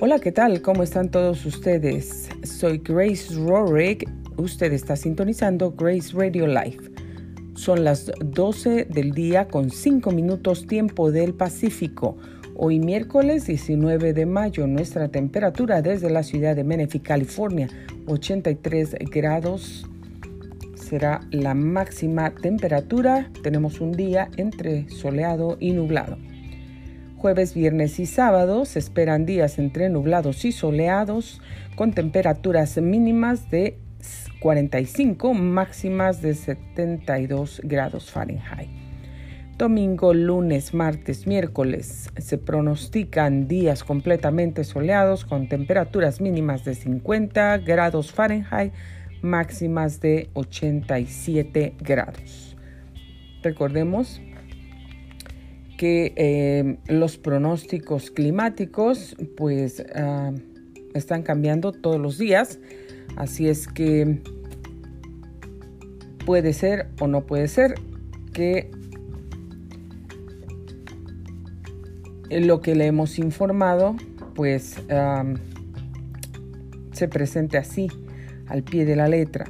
Hola, ¿qué tal? ¿Cómo están todos ustedes? Soy Grace Rorick. Usted está sintonizando Grace Radio Live. Son las 12 del día con 5 minutos tiempo del Pacífico. Hoy miércoles 19 de mayo, nuestra temperatura desde la ciudad de Menifee, California, 83 grados. Será la máxima temperatura. Tenemos un día entre soleado y nublado. Jueves, viernes y sábado se esperan días entre nublados y soleados con temperaturas mínimas de 45, máximas de 72 grados Fahrenheit. Domingo, lunes, martes, miércoles se pronostican días completamente soleados con temperaturas mínimas de 50 grados Fahrenheit, máximas de 87 grados. Recordemos que eh, los pronósticos climáticos pues ah, están cambiando todos los días, así es que puede ser o no puede ser que lo que le hemos informado pues ah, se presente así al pie de la letra.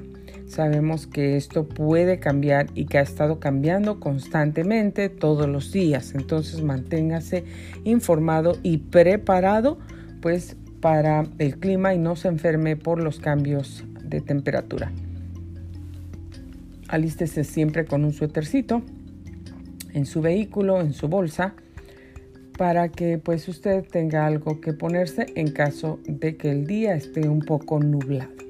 Sabemos que esto puede cambiar y que ha estado cambiando constantemente todos los días. Entonces manténgase informado y preparado pues para el clima y no se enferme por los cambios de temperatura. Alístese siempre con un suétercito en su vehículo, en su bolsa, para que pues usted tenga algo que ponerse en caso de que el día esté un poco nublado.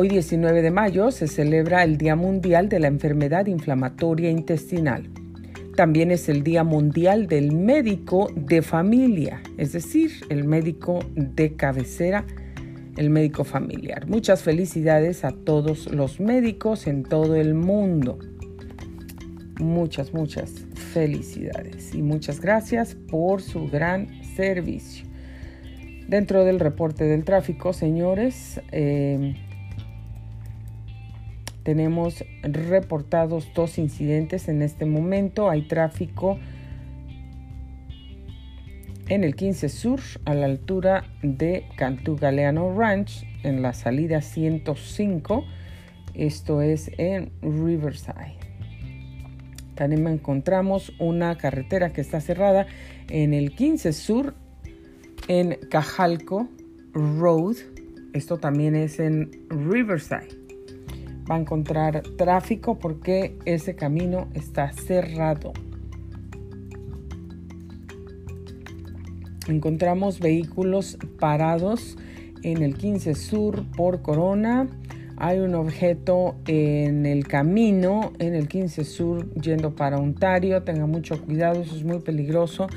Hoy 19 de mayo se celebra el Día Mundial de la Enfermedad Inflamatoria Intestinal. También es el Día Mundial del Médico de Familia, es decir, el médico de cabecera, el médico familiar. Muchas felicidades a todos los médicos en todo el mundo. Muchas, muchas felicidades y muchas gracias por su gran servicio. Dentro del reporte del tráfico, señores, eh, tenemos reportados dos incidentes en este momento. Hay tráfico en el 15 Sur a la altura de Cantú Galeano Ranch en la salida 105. Esto es en Riverside. También encontramos una carretera que está cerrada en el 15 Sur en Cajalco Road. Esto también es en Riverside va a encontrar tráfico porque ese camino está cerrado. Encontramos vehículos parados en el 15 Sur por Corona. Hay un objeto en el camino en el 15 Sur yendo para Ontario. Tenga mucho cuidado, eso es muy peligroso.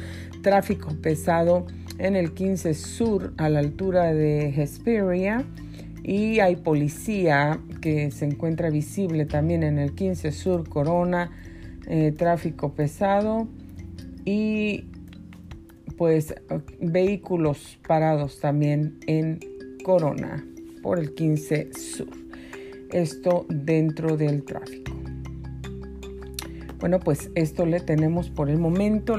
Tráfico pesado en el 15 Sur a la altura de Hesperia y hay policía que se encuentra visible también en el 15 Sur Corona, eh, tráfico pesado y pues vehículos parados también en Corona por el 15 Sur. Esto dentro del tráfico. Bueno, pues esto le tenemos por el momento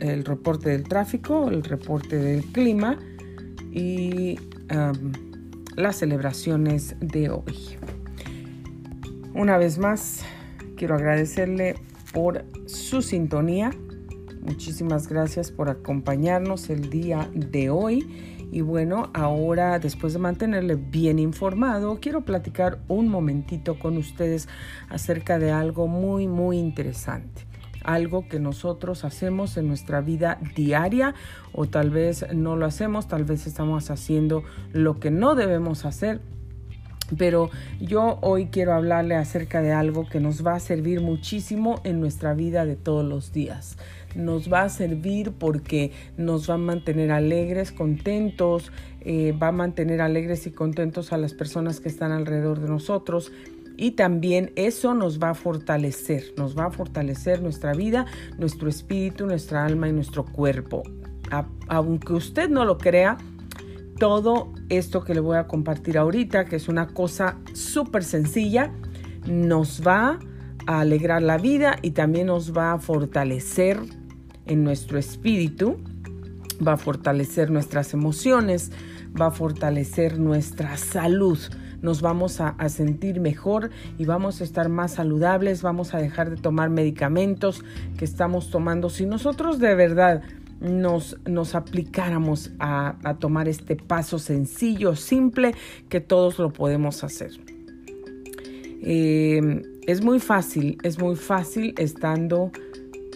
el reporte del tráfico, el reporte del clima y las celebraciones de hoy. Una vez más, quiero agradecerle por su sintonía. Muchísimas gracias por acompañarnos el día de hoy. Y bueno, ahora después de mantenerle bien informado, quiero platicar un momentito con ustedes acerca de algo muy, muy interesante algo que nosotros hacemos en nuestra vida diaria o tal vez no lo hacemos, tal vez estamos haciendo lo que no debemos hacer. Pero yo hoy quiero hablarle acerca de algo que nos va a servir muchísimo en nuestra vida de todos los días. Nos va a servir porque nos va a mantener alegres, contentos, eh, va a mantener alegres y contentos a las personas que están alrededor de nosotros y también eso nos va a fortalecer, nos va a fortalecer nuestra vida, nuestro espíritu, nuestra alma y nuestro cuerpo. aunque usted no lo crea, todo esto que le voy a compartir ahorita, que es una cosa súper sencilla, nos va a alegrar la vida y también nos va a fortalecer en nuestro espíritu, va a fortalecer nuestras emociones, va a fortalecer nuestra salud. Nos vamos a, sentir mejor y vamos a estar más saludables, vamos a dejar de tomar medicamentos que estamos tomando. Si nosotros de verdad nos, nos aplicáramos a, tomar este paso sencillo, simple, que todos lo podemos hacer. Eh, es muy fácil, es muy fácil estando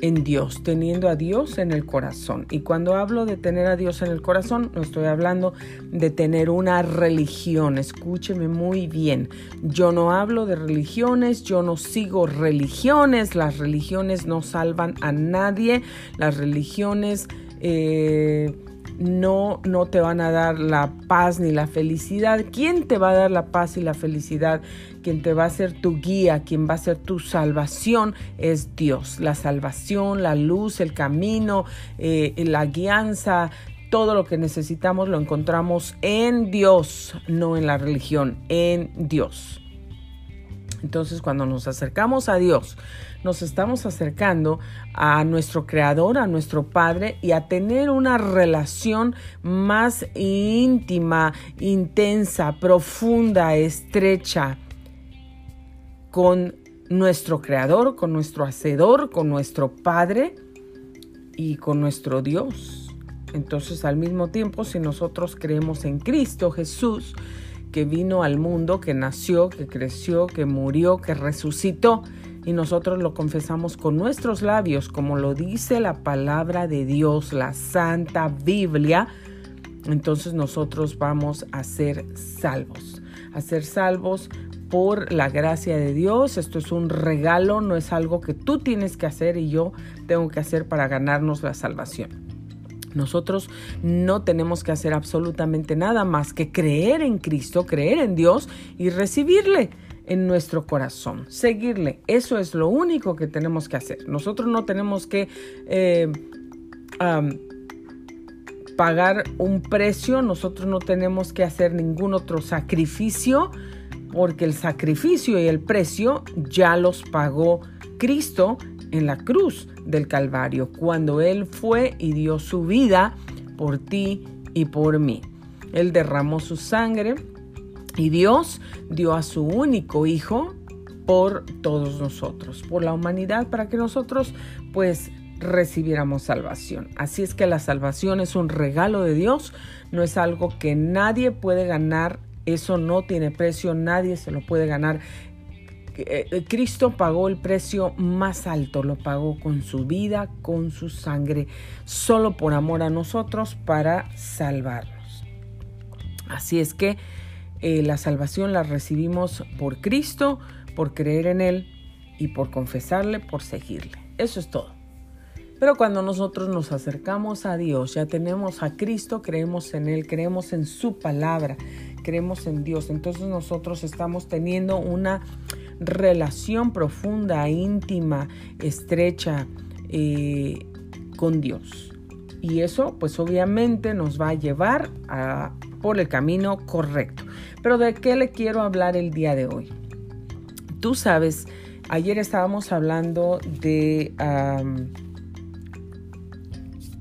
en Dios, teniendo a Dios en el corazón. Y cuando hablo de tener a Dios en el corazón, no estoy hablando de tener una religión. Escúcheme muy bien. Yo no hablo de religiones, yo no sigo religiones. Las religiones no salvan a nadie. Las religiones... Eh, no, no te van a dar la paz ni la felicidad. ¿Quién te va a dar la paz y la felicidad? Quien te va a ser tu guía, quien va a ser tu salvación es Dios. La salvación, la luz, el camino, eh, la guianza, todo lo que necesitamos lo encontramos en Dios, no en la religión, en Dios. Entonces cuando nos acercamos a Dios, nos estamos acercando a nuestro Creador, a nuestro Padre y a tener una relación más íntima, intensa, profunda, estrecha con nuestro Creador, con nuestro Hacedor, con nuestro Padre y con nuestro Dios. Entonces al mismo tiempo, si nosotros creemos en Cristo Jesús, que vino al mundo, que nació, que creció, que murió, que resucitó, y nosotros lo confesamos con nuestros labios, como lo dice la palabra de Dios, la Santa Biblia, entonces nosotros vamos a ser salvos, a ser salvos por la gracia de Dios. Esto es un regalo, no es algo que tú tienes que hacer y yo tengo que hacer para ganarnos la salvación. Nosotros no tenemos que hacer absolutamente nada más que creer en Cristo, creer en Dios y recibirle en nuestro corazón, seguirle. Eso es lo único que tenemos que hacer. Nosotros no tenemos que eh, pagar un precio, nosotros no tenemos que hacer ningún otro sacrificio, porque el sacrificio y el precio ya los pagó Cristo en la cruz del Calvario, cuando Él fue y dio su vida por ti y por mí. Él derramó su sangre y Dios dio a su único Hijo por todos nosotros, por la humanidad, para que nosotros pues recibiéramos salvación. Así es que la salvación es un regalo de Dios, no es algo que nadie puede ganar, eso no tiene precio, nadie se lo puede ganar. Eh, eh, Cristo pagó el precio más alto, lo pagó con su vida, con su sangre, solo por amor a nosotros para salvarnos. Así es que eh, la salvación la recibimos por Cristo, por creer en Él y por confesarle, por seguirle. Eso es todo. Pero cuando nosotros nos acercamos a Dios, ya tenemos a Cristo, creemos en Él, creemos en su palabra, creemos en Dios. Entonces nosotros estamos teniendo una relación profunda, íntima, estrecha eh, con Dios. Y eso pues obviamente nos va a llevar a, por el camino correcto. Pero ¿de qué le quiero hablar el día de hoy? Tú sabes, ayer estábamos hablando de,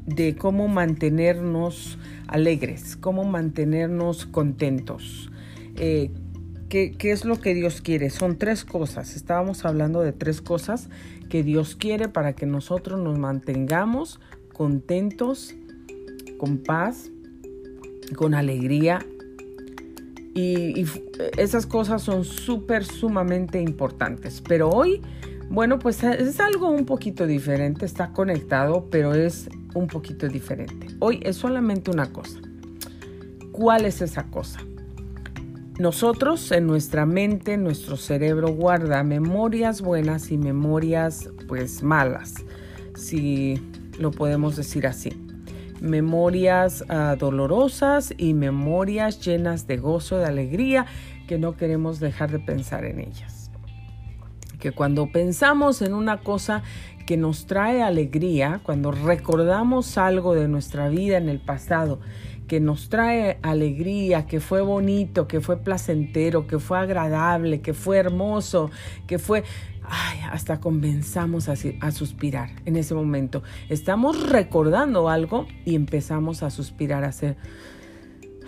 de cómo mantenernos alegres, cómo mantenernos contentos. Eh, ¿Qué, es lo que Dios quiere? Son tres cosas. Estábamos hablando de tres cosas que Dios quiere para que nosotros nos mantengamos contentos, con paz, con alegría. Y, esas cosas son súper, sumamente importantes. Pero hoy, bueno, pues es algo un poquito diferente. Está conectado, pero es un poquito diferente. Hoy es solamente una cosa. ¿Cuál es esa cosa? Nosotros en nuestra mente, nuestro cerebro guarda memorias buenas y memorias pues malas, si lo podemos decir así. Memorias ah, dolorosas y memorias llenas de gozo, de alegría, que no queremos dejar de pensar en ellas. Que cuando pensamos en una cosa que nos trae alegría, cuando recordamos algo de nuestra vida en el pasado, que nos trae alegría, que fue bonito, que fue placentero, que fue agradable, que fue hermoso, que fue... Ay, hasta comenzamos a, a, suspirar en ese momento. Estamos recordando algo y empezamos a suspirar, a hacer...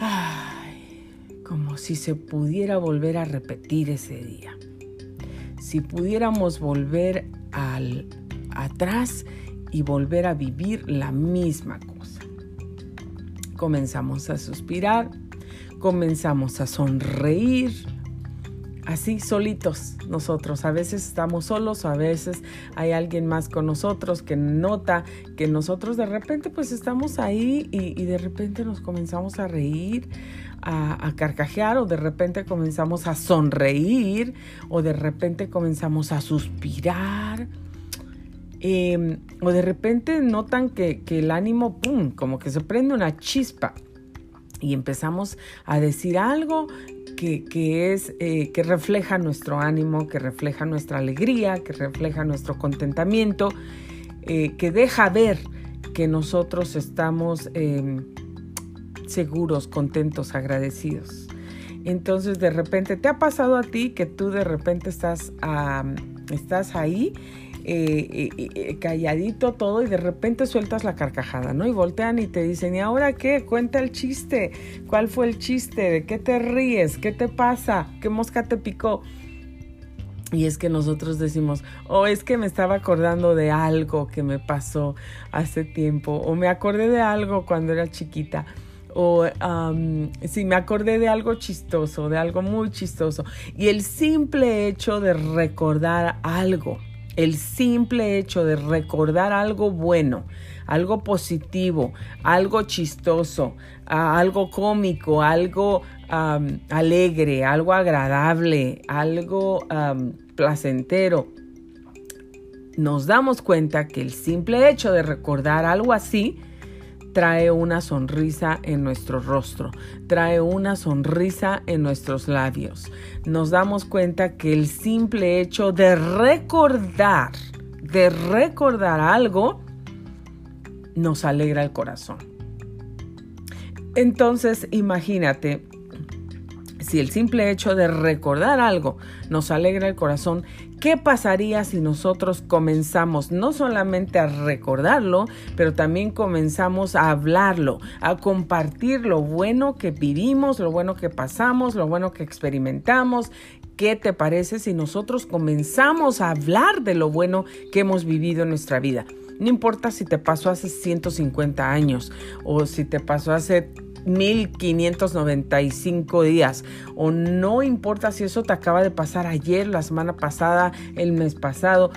Ay, como si se pudiera volver a repetir ese día. Si pudiéramos volver al, atrás y volver a vivir la misma cosa comenzamos a suspirar, comenzamos a sonreír, así solitos nosotros. A veces estamos solos, a veces hay alguien más con nosotros que nota que nosotros de repente pues estamos ahí y, de repente nos comenzamos a reír, a, carcajear o de repente comenzamos a sonreír o de repente comenzamos a suspirar. Em, o de repente notan que, el ánimo, como que se prende una chispa y empezamos a decir algo que, es, eh, que refleja nuestro ánimo, que refleja nuestra alegría, que refleja nuestro contentamiento, eh, que deja ver que nosotros estamos em, seguros, contentos, agradecidos. Entonces de repente te ha pasado a ti que tú de repente estás, estás ahí eh, eh, eh, calladito todo y de repente sueltas la carcajada, ¿no? Y voltean y te dicen, ¿y ahora qué? Cuenta el chiste. ¿Cuál fue el chiste? ¿De qué te ríes? ¿Qué te pasa? ¿Qué mosca te picó? Y es que nosotros decimos, o oh, es que me estaba acordando de algo que me pasó hace tiempo, o me acordé de algo cuando era chiquita, o si sí, me acordé de algo chistoso, de algo muy chistoso. Y el simple hecho de recordar algo, el simple hecho de recordar algo bueno, algo positivo, algo chistoso, algo cómico, algo alegre, algo agradable, algo placentero, nos damos cuenta que el simple hecho de recordar algo así trae una sonrisa en nuestro rostro, trae una sonrisa en nuestros labios. Nos damos cuenta que el simple hecho de recordar, de recordar algo, nos alegra el corazón. Entonces, imagínate, si el simple hecho de recordar algo nos alegra el corazón, ¿Qué pasaría si nosotros comenzamos no solamente a recordarlo, pero también comenzamos a hablarlo, a compartir lo bueno que vivimos, lo bueno que pasamos, lo bueno que experimentamos? ¿Qué te parece si nosotros comenzamos a hablar de lo bueno que hemos vivido en nuestra vida? No importa si te pasó hace 150 años o si te pasó hace 1595 días. O no importa si eso te acaba de pasar ayer, la semana pasada, el mes pasado,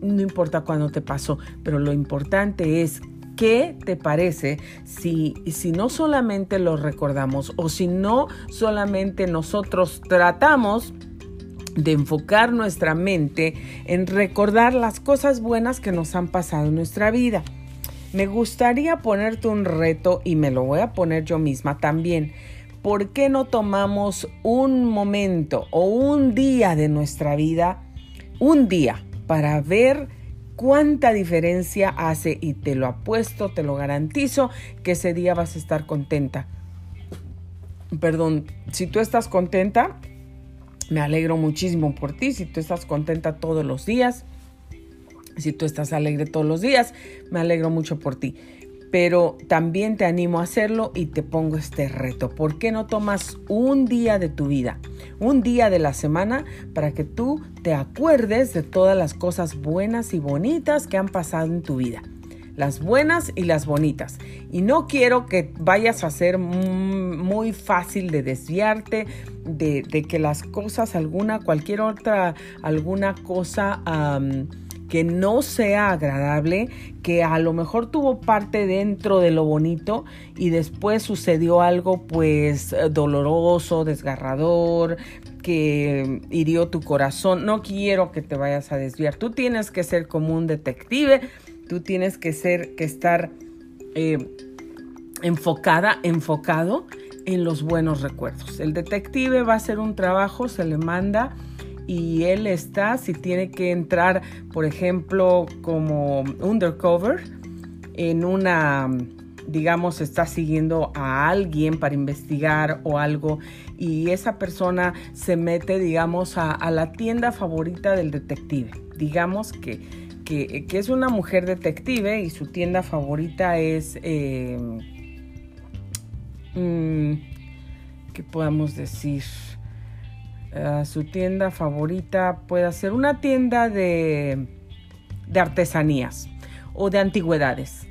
no importa cuándo te pasó, pero lo importante es ¿Qué te parece si, si no solamente lo recordamos o si no solamente nosotros tratamos de enfocar nuestra mente en recordar las cosas buenas que nos han pasado en nuestra vida? Me gustaría ponerte un reto y me lo voy a poner yo misma también. ¿Por qué no tomamos un momento o un día de nuestra vida, un día, para ver cuánta diferencia hace? Y te lo apuesto, te lo garantizo, que ese día vas a estar contenta. Perdón, si tú estás contenta, me alegro muchísimo por ti. Si tú estás contenta todos los días, si tú estás alegre todos los días, me alegro mucho por ti. Pero también te animo a hacerlo y te pongo este reto. ¿Por qué no tomas un día de tu vida, un día de la semana, para que tú te acuerdes de todas las cosas buenas y bonitas que han pasado en tu vida? las buenas y las bonitas. Y no quiero que vayas a ser muy fácil de desviarte, de, que las cosas, alguna, cualquier otra, alguna cosa que no sea agradable, que a lo mejor tuvo parte dentro de lo bonito y después sucedió algo pues doloroso, desgarrador, que hirió tu corazón. No quiero que te vayas a desviar. Tú tienes que ser como un detective, tú tienes que ser, que estar eh, enfocada, enfocado en los buenos recuerdos. El detective va a hacer un trabajo, se le manda y él está, si tiene que entrar, por ejemplo, como undercover en una digamos, está siguiendo a alguien para investigar o algo y esa persona se mete, digamos, a, la tienda favorita del detective. Digamos que, que, es una mujer detective y su tienda favorita es... Eh, mm, ¿Qué podemos decir? Ah, su tienda favorita puede ser una tienda de, de artesanías o de antigüedades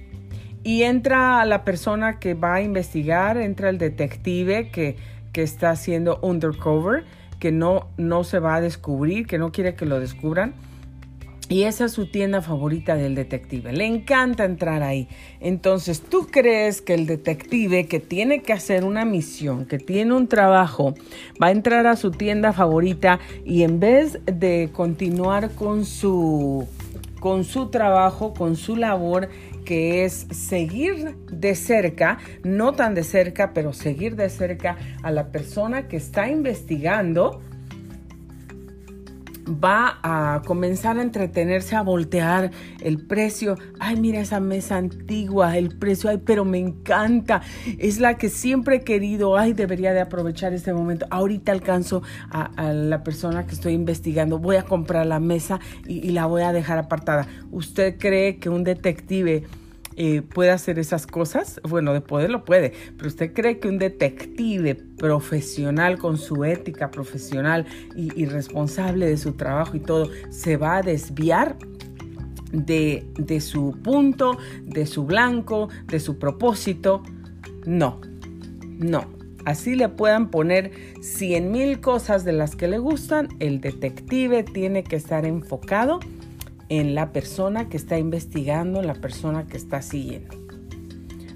y entra la persona que va a investigar, entra el detective que, que está haciendo undercover, que no, no se va a descubrir, que no quiere que lo descubran. Y esa es su tienda favorita del detective. Le encanta entrar ahí. Entonces, ¿tú crees que el detective que tiene que hacer una misión, que tiene un trabajo, va a entrar a su tienda favorita y en vez de continuar con su, con su trabajo, con su labor, que es seguir de cerca, no tan de cerca, pero seguir de cerca a la persona que está investigando, va a comenzar a entretenerse, a voltear el precio. Ay, mira esa mesa antigua, el precio, ay, pero me encanta. Es la que siempre he querido. Ay, debería de aprovechar este momento. Ahorita alcanzo a, la persona que estoy investigando. Voy a comprar la mesa y, y la voy a dejar apartada. ¿Usted cree que un detective eh, puede hacer esas cosas? Bueno, de poder lo puede, pero usted cree que un detective profesional con su ética profesional y, responsable de su trabajo y todo se va a desviar de, de su punto, de su blanco, de su propósito? No, no. Así le puedan poner cien mil cosas de las que le gustan, el detective tiene que estar enfocado en la persona que está investigando, en la persona que está siguiendo.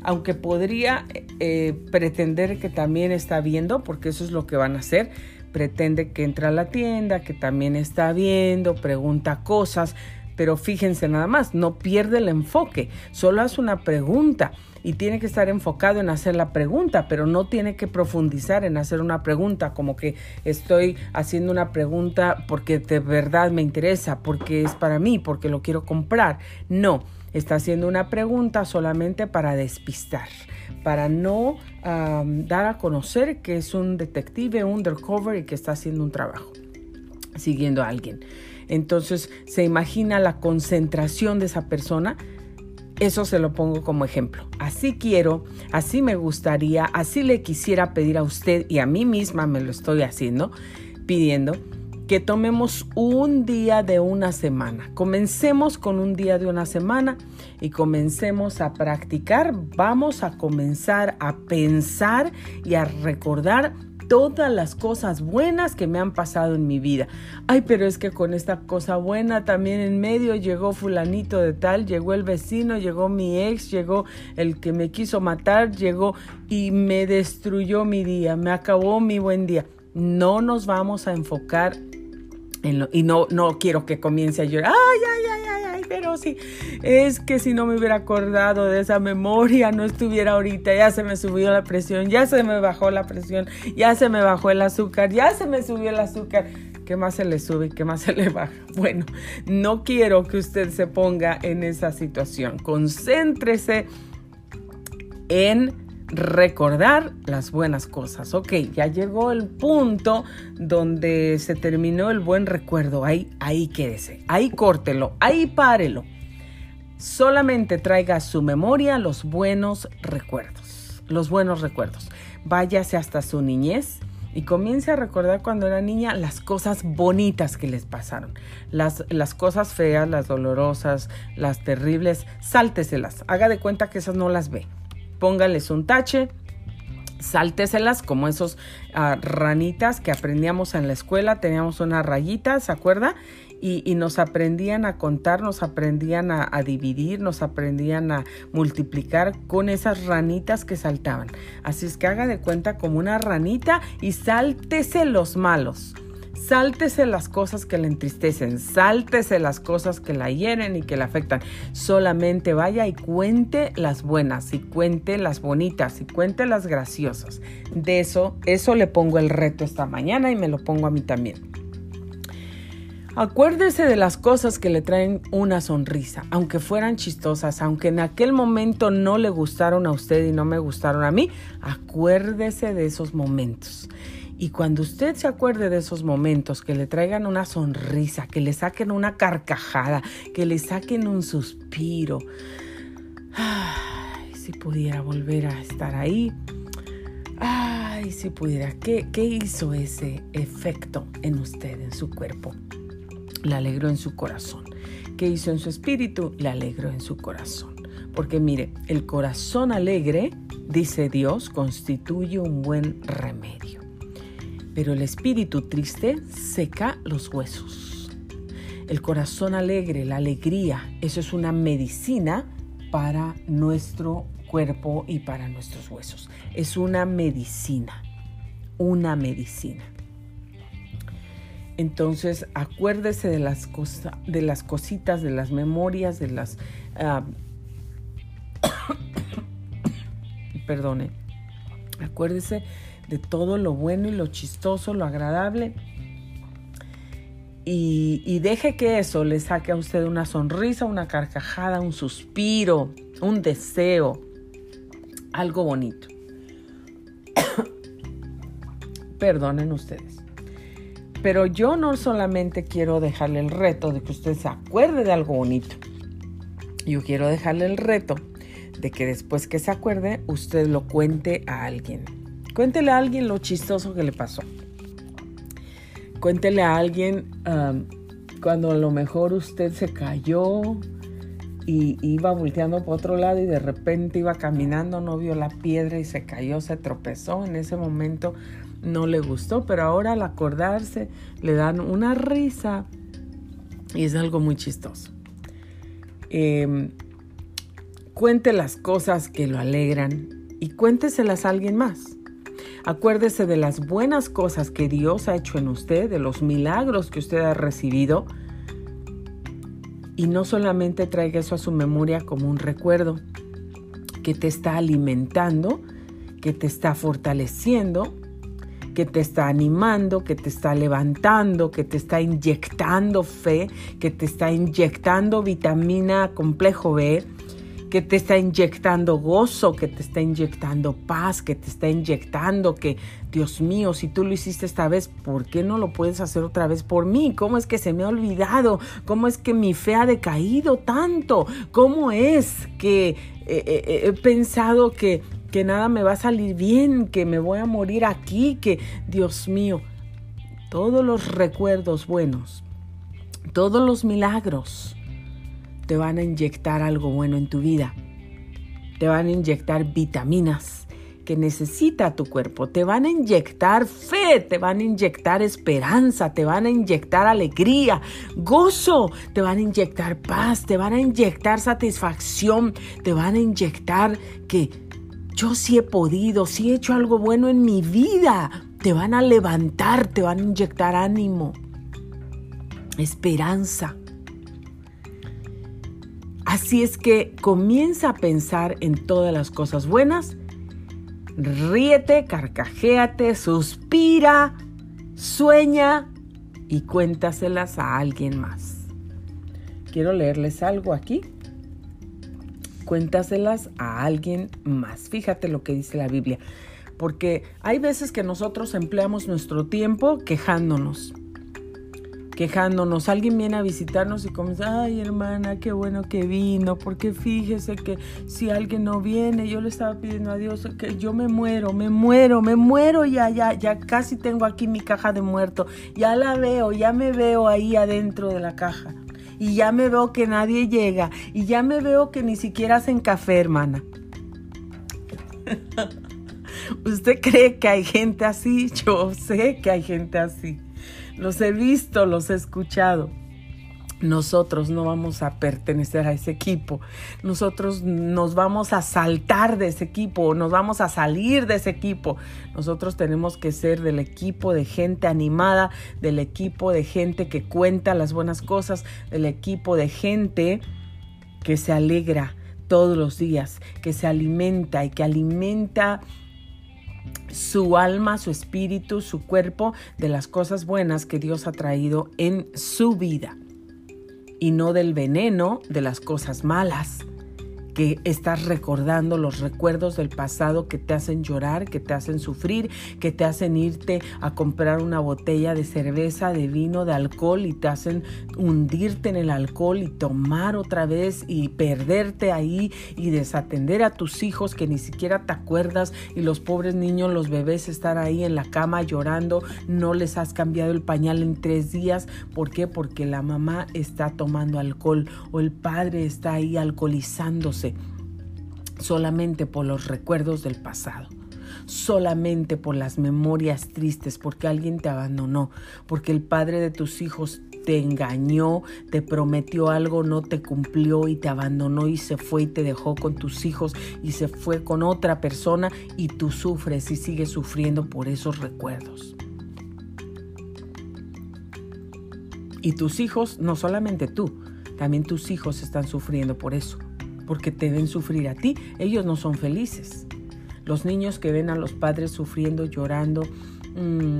Aunque podría eh, pretender que también está viendo, porque eso es lo que van a hacer, pretende que entra a la tienda, que también está viendo, pregunta cosas, pero fíjense nada más, no pierde el enfoque, solo hace una pregunta y tiene que estar enfocado en hacer la pregunta, pero no tiene que profundizar en hacer una pregunta, como que estoy haciendo una pregunta porque de verdad me interesa, porque es para mí, porque lo quiero comprar. No, está haciendo una pregunta solamente para despistar, para no dar a conocer que es un detective undercover y que está haciendo un trabajo, siguiendo a alguien. Entonces se imagina la concentración de esa persona. Eso se lo pongo como ejemplo. Así quiero, así me gustaría, así le quisiera pedir a usted y a mí misma me lo estoy haciendo, pidiendo que tomemos un día de una semana. Comencemos con un día de una semana y comencemos a practicar. Vamos a comenzar a pensar y a recordar todas las cosas buenas que me han pasado en mi vida. Ay, pero es que con esta cosa buena también en medio llegó fulanito de tal, llegó el vecino, llegó mi ex, llegó el que me quiso matar, llegó y me destruyó mi día, me acabó mi buen día. No nos vamos a enfocar en y no, no quiero que comience a llorar. Ay, ay, ay, ay, ay, pero sí. Es que si no me hubiera acordado de esa memoria, no estuviera ahorita. Ya se me subió la presión, ya se me bajó la presión, ya se me bajó el azúcar, ya se me subió el azúcar. ¿Qué más se le sube y qué más se le baja? Bueno, no quiero que usted se ponga en esa situación. Concéntrese en recordar las buenas cosas. Ok, ya llegó el punto donde se terminó el buen recuerdo. Ahí, ahí quédese, ahí córtelo, ahí párelo. Solamente traiga a su memoria los buenos recuerdos. Los buenos recuerdos. Váyase hasta su niñez y comience a recordar cuando era niña las cosas bonitas que les pasaron. Las, las cosas feas, las dolorosas, las terribles, sálteselas. Haga de cuenta que esas no las ve póngales un tache, sálteselas como esos ah, ranitas que aprendíamos en la escuela, teníamos una rayita, ¿se acuerda? Y, nos aprendían a contar, nos aprendían a, a, dividir, nos aprendían a multiplicar con esas ranitas que saltaban. Así es que haga de cuenta como una ranita y sáltese los malos. Sáltese las cosas que le entristecen, sáltese las cosas que la hieren y que la afectan. Solamente vaya y cuente las buenas, y cuente las bonitas, y cuente las graciosas. De eso, eso le pongo el reto esta mañana y me lo pongo a mí también. Acuérdese de las cosas que le traen una sonrisa, aunque fueran chistosas, aunque en aquel momento no le gustaron a usted y no me gustaron a mí, acuérdese de esos momentos. Y cuando usted se acuerde de esos momentos, que le traigan una sonrisa, que le saquen una carcajada, que le saquen un suspiro, ay, si pudiera volver a estar ahí, ay, si pudiera, ¿qué, qué hizo ese efecto en usted, en su cuerpo? le alegró en su corazón. ¿Qué hizo en su espíritu? Le alegró en su corazón. Porque mire, el corazón alegre, dice Dios, constituye un buen remedio. Pero el espíritu triste seca los huesos. El corazón alegre, la alegría, eso es una medicina para nuestro cuerpo y para nuestros huesos. Es una medicina, una medicina. Entonces, acuérdese de las, de las cositas, de las memorias, de las... Ah, perdone. Acuérdese de todo lo bueno y lo chistoso, lo agradable. Y, deje que eso le saque a usted una sonrisa, una carcajada, un suspiro, un deseo, algo bonito. Perdonen ustedes. Pero yo no solamente quiero dejarle el reto de que usted se acuerde de algo bonito. Yo quiero dejarle el reto de que después que se acuerde, usted lo cuente a alguien. Cuéntele a alguien lo chistoso que le pasó. Cuéntele a alguien um, cuando a lo mejor usted se cayó y iba volteando por otro lado y de repente iba caminando, no vio la piedra y se cayó, se tropezó. En ese momento no le gustó, pero ahora al acordarse le dan una risa y es algo muy chistoso. Em, cuente las cosas que lo alegran y cuénteselas a alguien más. Acuérdese de las buenas cosas que Dios ha hecho en usted, de los milagros que usted ha recibido. Y no solamente traiga eso a su memoria como un recuerdo que te está alimentando, que te está fortaleciendo, que te está animando, que te está levantando, que te está inyectando fe, que te está inyectando vitamina complejo B, que te está inyectando gozo, que te está inyectando paz, que te está inyectando que, Dios mío, si tú lo hiciste esta vez, ¿por qué no lo puedes hacer otra vez por mí? ¿Cómo es que se me ha olvidado? ¿Cómo es que mi fe ha decaído tanto? ¿Cómo es que eh, eh, he pensado que que nada me va a salir bien, que me voy a morir aquí, que Dios mío, todos los recuerdos buenos, todos los milagros te van a inyectar algo bueno en tu vida. Te van a inyectar vitaminas que necesita tu cuerpo. Te van a inyectar fe, te van a inyectar esperanza, te van a inyectar alegría, gozo, te van a inyectar paz, te van a inyectar satisfacción, te van a inyectar que yo sí he podido, sí he hecho algo bueno en mi vida. Te van a levantar, te van a inyectar ánimo, esperanza. Así es que comienza a pensar en todas las cosas buenas. Ríete, carcajéate, suspira, sueña y cuéntaselas a alguien más. Quiero leerles algo aquí cuéntaselas a alguien más. Fíjate lo que dice la Biblia, porque hay veces que nosotros empleamos nuestro tiempo quejándonos. Quejándonos, alguien viene a visitarnos y comienza, ay hermana, qué bueno que vino, porque fíjese que si alguien no viene, yo le estaba pidiendo a Dios que yo me muero, me muero, me muero ya, ya, ya casi tengo aquí mi caja de muerto, ya la veo, ya me veo ahí adentro de la caja y ya me veo que nadie llega y ya me veo que ni siquiera hacen café, hermana. ¿Usted cree que hay gente así? Yo sé que hay gente así. Los he visto, los he escuchado nosotros no vamos a pertenecer a ese equipo. Nosotros nos vamos a saltar de ese equipo, nos vamos a salir de ese equipo. Nosotros tenemos que ser del equipo de gente animada, del equipo de gente que cuenta las buenas cosas, del equipo de gente que se alegra todos los días, que se alimenta y que alimenta su alma, su espíritu, su cuerpo de las cosas buenas que Dios ha traído en su vida. Y no del veneno de las cosas malas que estás recordando los recuerdos del pasado que te hacen llorar, que te hacen sufrir, que te hacen irte a comprar una botella de cerveza, de vino, de alcohol y te hacen hundirte en el alcohol y tomar otra vez y perderte ahí y desatender a tus hijos que ni siquiera te acuerdas y los pobres niños, los bebés estar ahí en la cama llorando, no les has cambiado el pañal en tres días. ¿Por qué? Porque la mamá está tomando alcohol o el padre está ahí alcoholizándose solamente por los recuerdos del pasado solamente por las memorias tristes, porque alguien te abandonó, porque el padre de tus hijos te engañó, te prometió algo, no te cumplió y te abandonó y se fue y te dejó con tus hijos y se fue con otra persona y tú sufres y sigues sufriendo por esos recuerdos. Y tus hijos, no solamente tú, también tus hijos están sufriendo por eso porque te ven sufrir a ti. Ellos no son felices. Los niños que ven a los padres sufriendo, llorando, mm,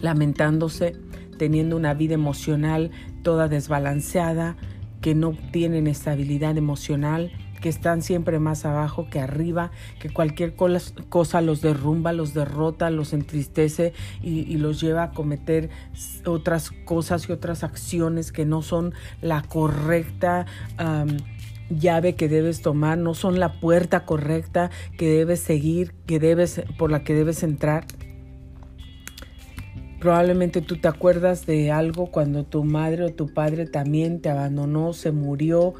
lamentándose, teniendo una vida emocional toda desbalanceada, que no tienen estabilidad emocional, que están siempre más abajo que arriba, que cualquier cosa los derrumba, los derrota, los entristece y, los lleva a cometer otras cosas y otras acciones que no son la correcta. llave que debes tomar, no son la puerta correcta que debes seguir, que debes, por la que debes entrar. Probablemente tú te acuerdas de algo cuando tu madre o tu padre también te abandonó, se murió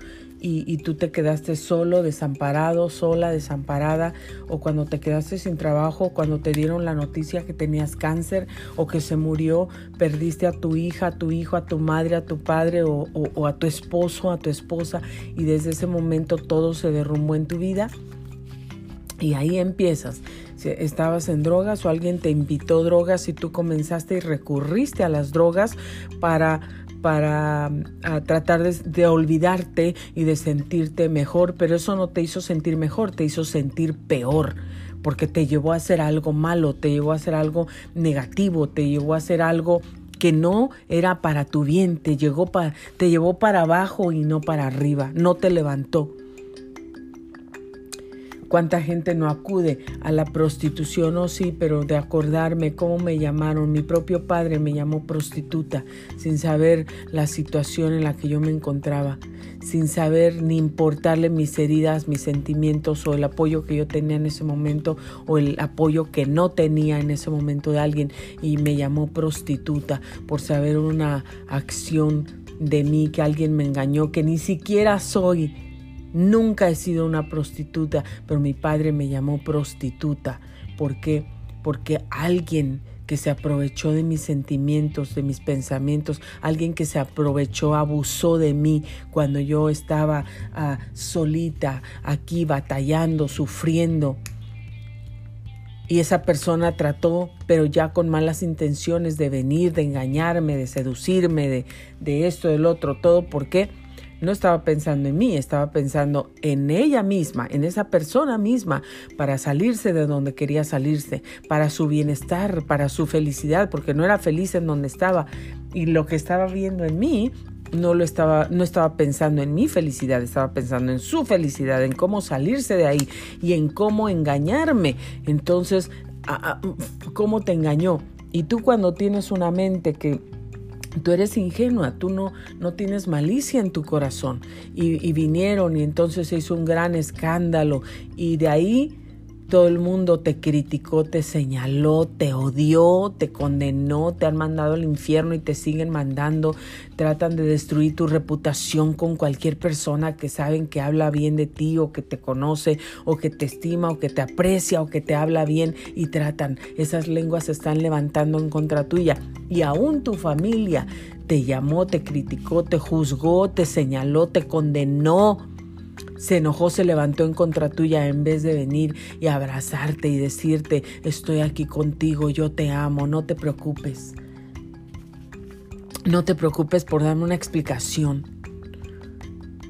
y, tú te quedaste solo, desamparado, sola, desamparada, o cuando te quedaste sin trabajo, cuando te dieron la noticia que tenías cáncer o que se murió, perdiste a tu hija, a tu hijo, a tu madre, a tu padre o, a tu esposo, a tu esposa, y desde ese momento todo se derrumbó en tu vida. Y ahí empiezas. Si estabas en drogas o alguien te invitó drogas y tú comenzaste y recurriste a las drogas para para tratar de, olvidarte y de sentirte mejor, pero eso no te hizo sentir mejor, te hizo sentir peor, porque te llevó a hacer algo malo, te llevó a hacer algo negativo, te llevó a hacer algo que no era para tu bien, te, llegó te llevó para abajo y no para arriba, no te levantó. ¿Cuánta gente no acude a la prostitución? Oh sí, pero de acordarme cómo me llamaron. Mi propio padre me llamó prostituta sin saber la situación en la que yo me encontraba, sin saber ni importarle mis heridas, mis sentimientos o el apoyo que yo tenía en ese momento o el apoyo que no tenía en ese momento de alguien y me llamó prostituta por saber una acción de mí que alguien me engañó, que ni siquiera soy Nunca he sido una prostituta, pero mi padre me llamó prostituta. ¿Por qué? Porque alguien que se aprovechó de mis sentimientos, de mis pensamientos, alguien que se aprovechó, abusó de mí cuando yo estaba ah, solita, aquí batallando, sufriendo. Y esa persona trató, pero ya con malas intenciones de venir, de engañarme, de seducirme, de, de esto, del otro, todo. ¿Por qué? No estaba pensando en mí, estaba pensando en ella misma, en esa persona misma, para salirse de donde quería salirse, para su bienestar, para su felicidad, porque no era feliz en donde estaba. Y lo que estaba viendo en mí no lo estaba, no estaba pensando en mi felicidad, estaba pensando en su felicidad, en cómo salirse de ahí y en cómo engañarme. Entonces, ¿cómo te engañó? Y tú cuando tienes una mente que Tú eres ingenua, tú no, no tienes malicia en tu corazón. Y, y vinieron y entonces se hizo un gran escándalo. Y de ahí todo el mundo te criticó, te señaló, te odió, te condenó, te han mandado al infierno y te siguen mandando. Tratan de destruir tu reputación con cualquier persona que saben que habla bien de ti o que te conoce o que te estima o que te aprecia o que te habla bien y tratan. Esas lenguas se están levantando en contra tuya. Y aún tu familia te llamó, te criticó, te juzgó, te señaló, te condenó se enojó, se levantó en contra tuya en vez de venir y abrazarte y decirte, estoy aquí contigo, yo te amo, no te preocupes. No te preocupes por darme una explicación.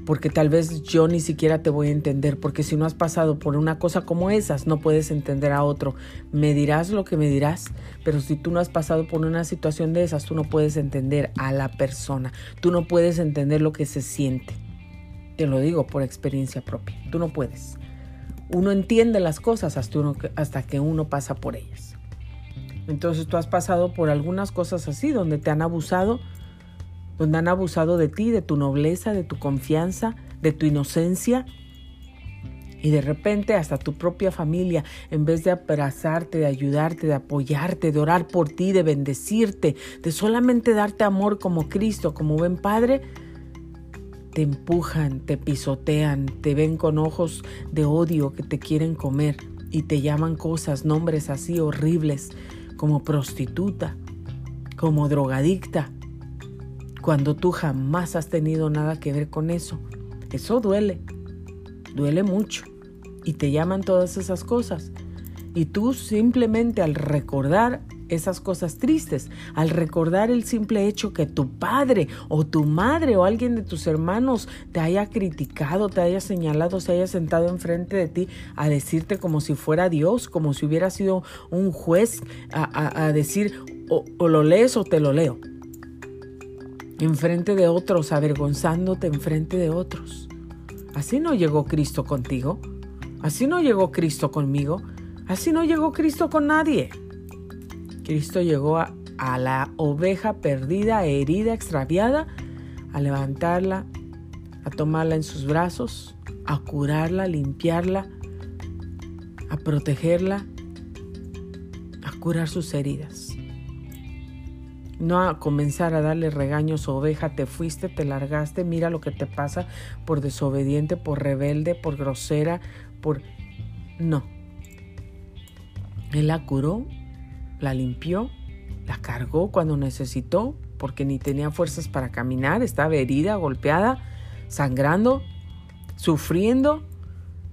porque tal vez yo ni siquiera te voy a entender, porque si no has pasado por una cosa como esas, no puedes entender a otro. Me dirás lo que me dirás, pero si tú no has pasado por una situación de esas, tú no puedes entender a la persona, tú no puedes entender lo que se siente. Te lo digo por experiencia propia, tú no puedes. Uno entiende las cosas hasta, uno, hasta que uno pasa por ellas. Entonces tú has pasado por algunas cosas así, donde te han abusado, donde han abusado de ti, de tu nobleza, de tu confianza, de tu inocencia. Y de repente hasta tu propia familia, en vez de abrazarte, de ayudarte, de apoyarte, de orar por ti, de bendecirte, de solamente darte amor como Cristo, como buen Padre, te empujan, te pisotean, te ven con ojos de odio que te quieren comer y te llaman cosas, nombres así horribles como prostituta, como drogadicta, cuando tú jamás has tenido nada que ver con eso. Eso duele, duele mucho y te llaman todas esas cosas. Y tú simplemente al recordar esas cosas tristes, al recordar el simple hecho que tu padre o tu madre o alguien de tus hermanos te haya criticado, te haya señalado, se haya sentado enfrente de ti a decirte como si fuera Dios, como si hubiera sido un juez a, decir o, o lo lees o te lo leo enfrente de otros, avergonzándote enfrente de otros. Así no llegó Cristo contigo, así no llegó Cristo conmigo, así no llegó Cristo con nadie. Cristo llegó a, la oveja perdida, herida, extraviada, a levantarla, a tomarla en sus brazos, a curarla, a limpiarla, a protegerla, a curar sus heridas no a comenzar a darle regaños, oveja, te fuiste, te largaste, mira lo que te pasa por desobediente, por rebelde, por grosera, por... No. Él la curó, la limpió, la cargó cuando necesitó, porque ni tenía fuerzas para caminar, estaba herida, golpeada, sangrando, sufriendo,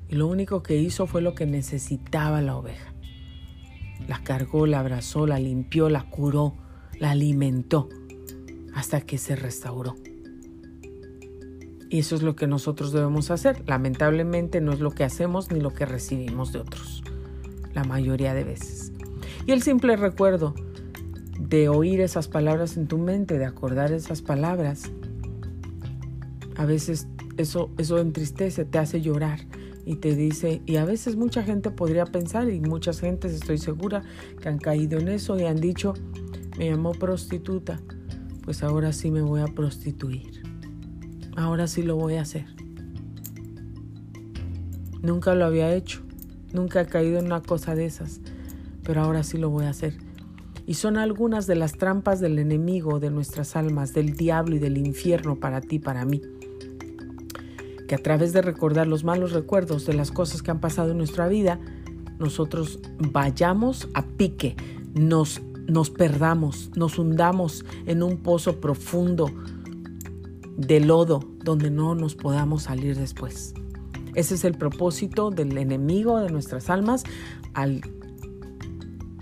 y lo único que hizo fue lo que necesitaba la oveja. La cargó, la abrazó, la limpió, la curó la alimentó hasta que se restauró. Y eso es lo que nosotros debemos hacer. Lamentablemente no es lo que hacemos ni lo que recibimos de otros, la mayoría de veces. Y el simple recuerdo de oír esas palabras en tu mente, de acordar esas palabras, a veces eso, eso entristece, te hace llorar y te dice, y a veces mucha gente podría pensar, y muchas gentes estoy segura que han caído en eso y han dicho, me llamó prostituta, pues ahora sí me voy a prostituir. Ahora sí lo voy a hacer. Nunca lo había hecho, nunca he caído en una cosa de esas, pero ahora sí lo voy a hacer. Y son algunas de las trampas del enemigo de nuestras almas, del diablo y del infierno para ti, para mí. Que a través de recordar los malos recuerdos de las cosas que han pasado en nuestra vida, nosotros vayamos a pique, nos nos perdamos, nos hundamos en un pozo profundo de lodo donde no nos podamos salir después. Ese es el propósito del enemigo de nuestras almas al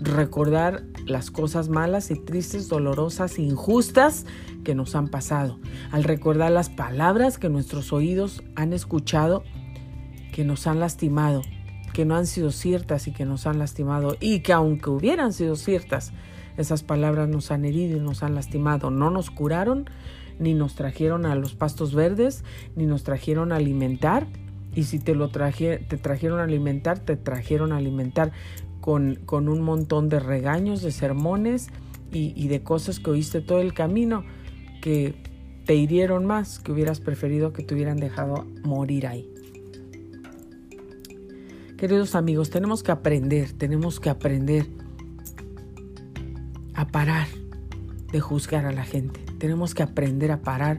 recordar las cosas malas y tristes, dolorosas, injustas que nos han pasado, al recordar las palabras que nuestros oídos han escuchado, que nos han lastimado, que no han sido ciertas y que nos han lastimado y que aunque hubieran sido ciertas, esas palabras nos han herido y nos han lastimado. No nos curaron, ni nos trajeron a los pastos verdes, ni nos trajeron a alimentar. Y si te lo traje, te trajeron a alimentar, te trajeron a alimentar con, con un montón de regaños, de sermones y, y de cosas que oíste todo el camino que te hirieron más, que hubieras preferido que te hubieran dejado morir ahí. Queridos amigos, tenemos que aprender, tenemos que aprender a parar de juzgar a la gente. Tenemos que aprender a parar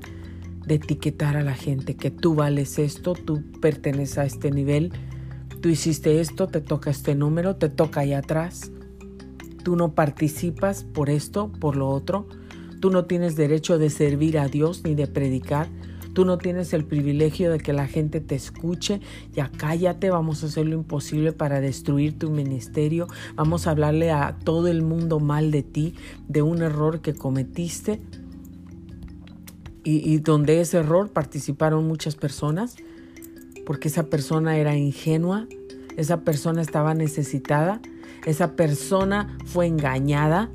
de etiquetar a la gente que tú vales esto, tú perteneces a este nivel, tú hiciste esto, te toca este número, te toca allá atrás. Tú no participas por esto, por lo otro. Tú no tienes derecho de servir a Dios ni de predicar. Tú no tienes el privilegio de que la gente te escuche. Ya cállate, vamos a hacer lo imposible para destruir tu ministerio. Vamos a hablarle a todo el mundo mal de ti, de un error que cometiste. y, donde ese error participaron muchas personas, porque esa persona era ingenua, esa persona estaba necesitada, esa persona fue engañada,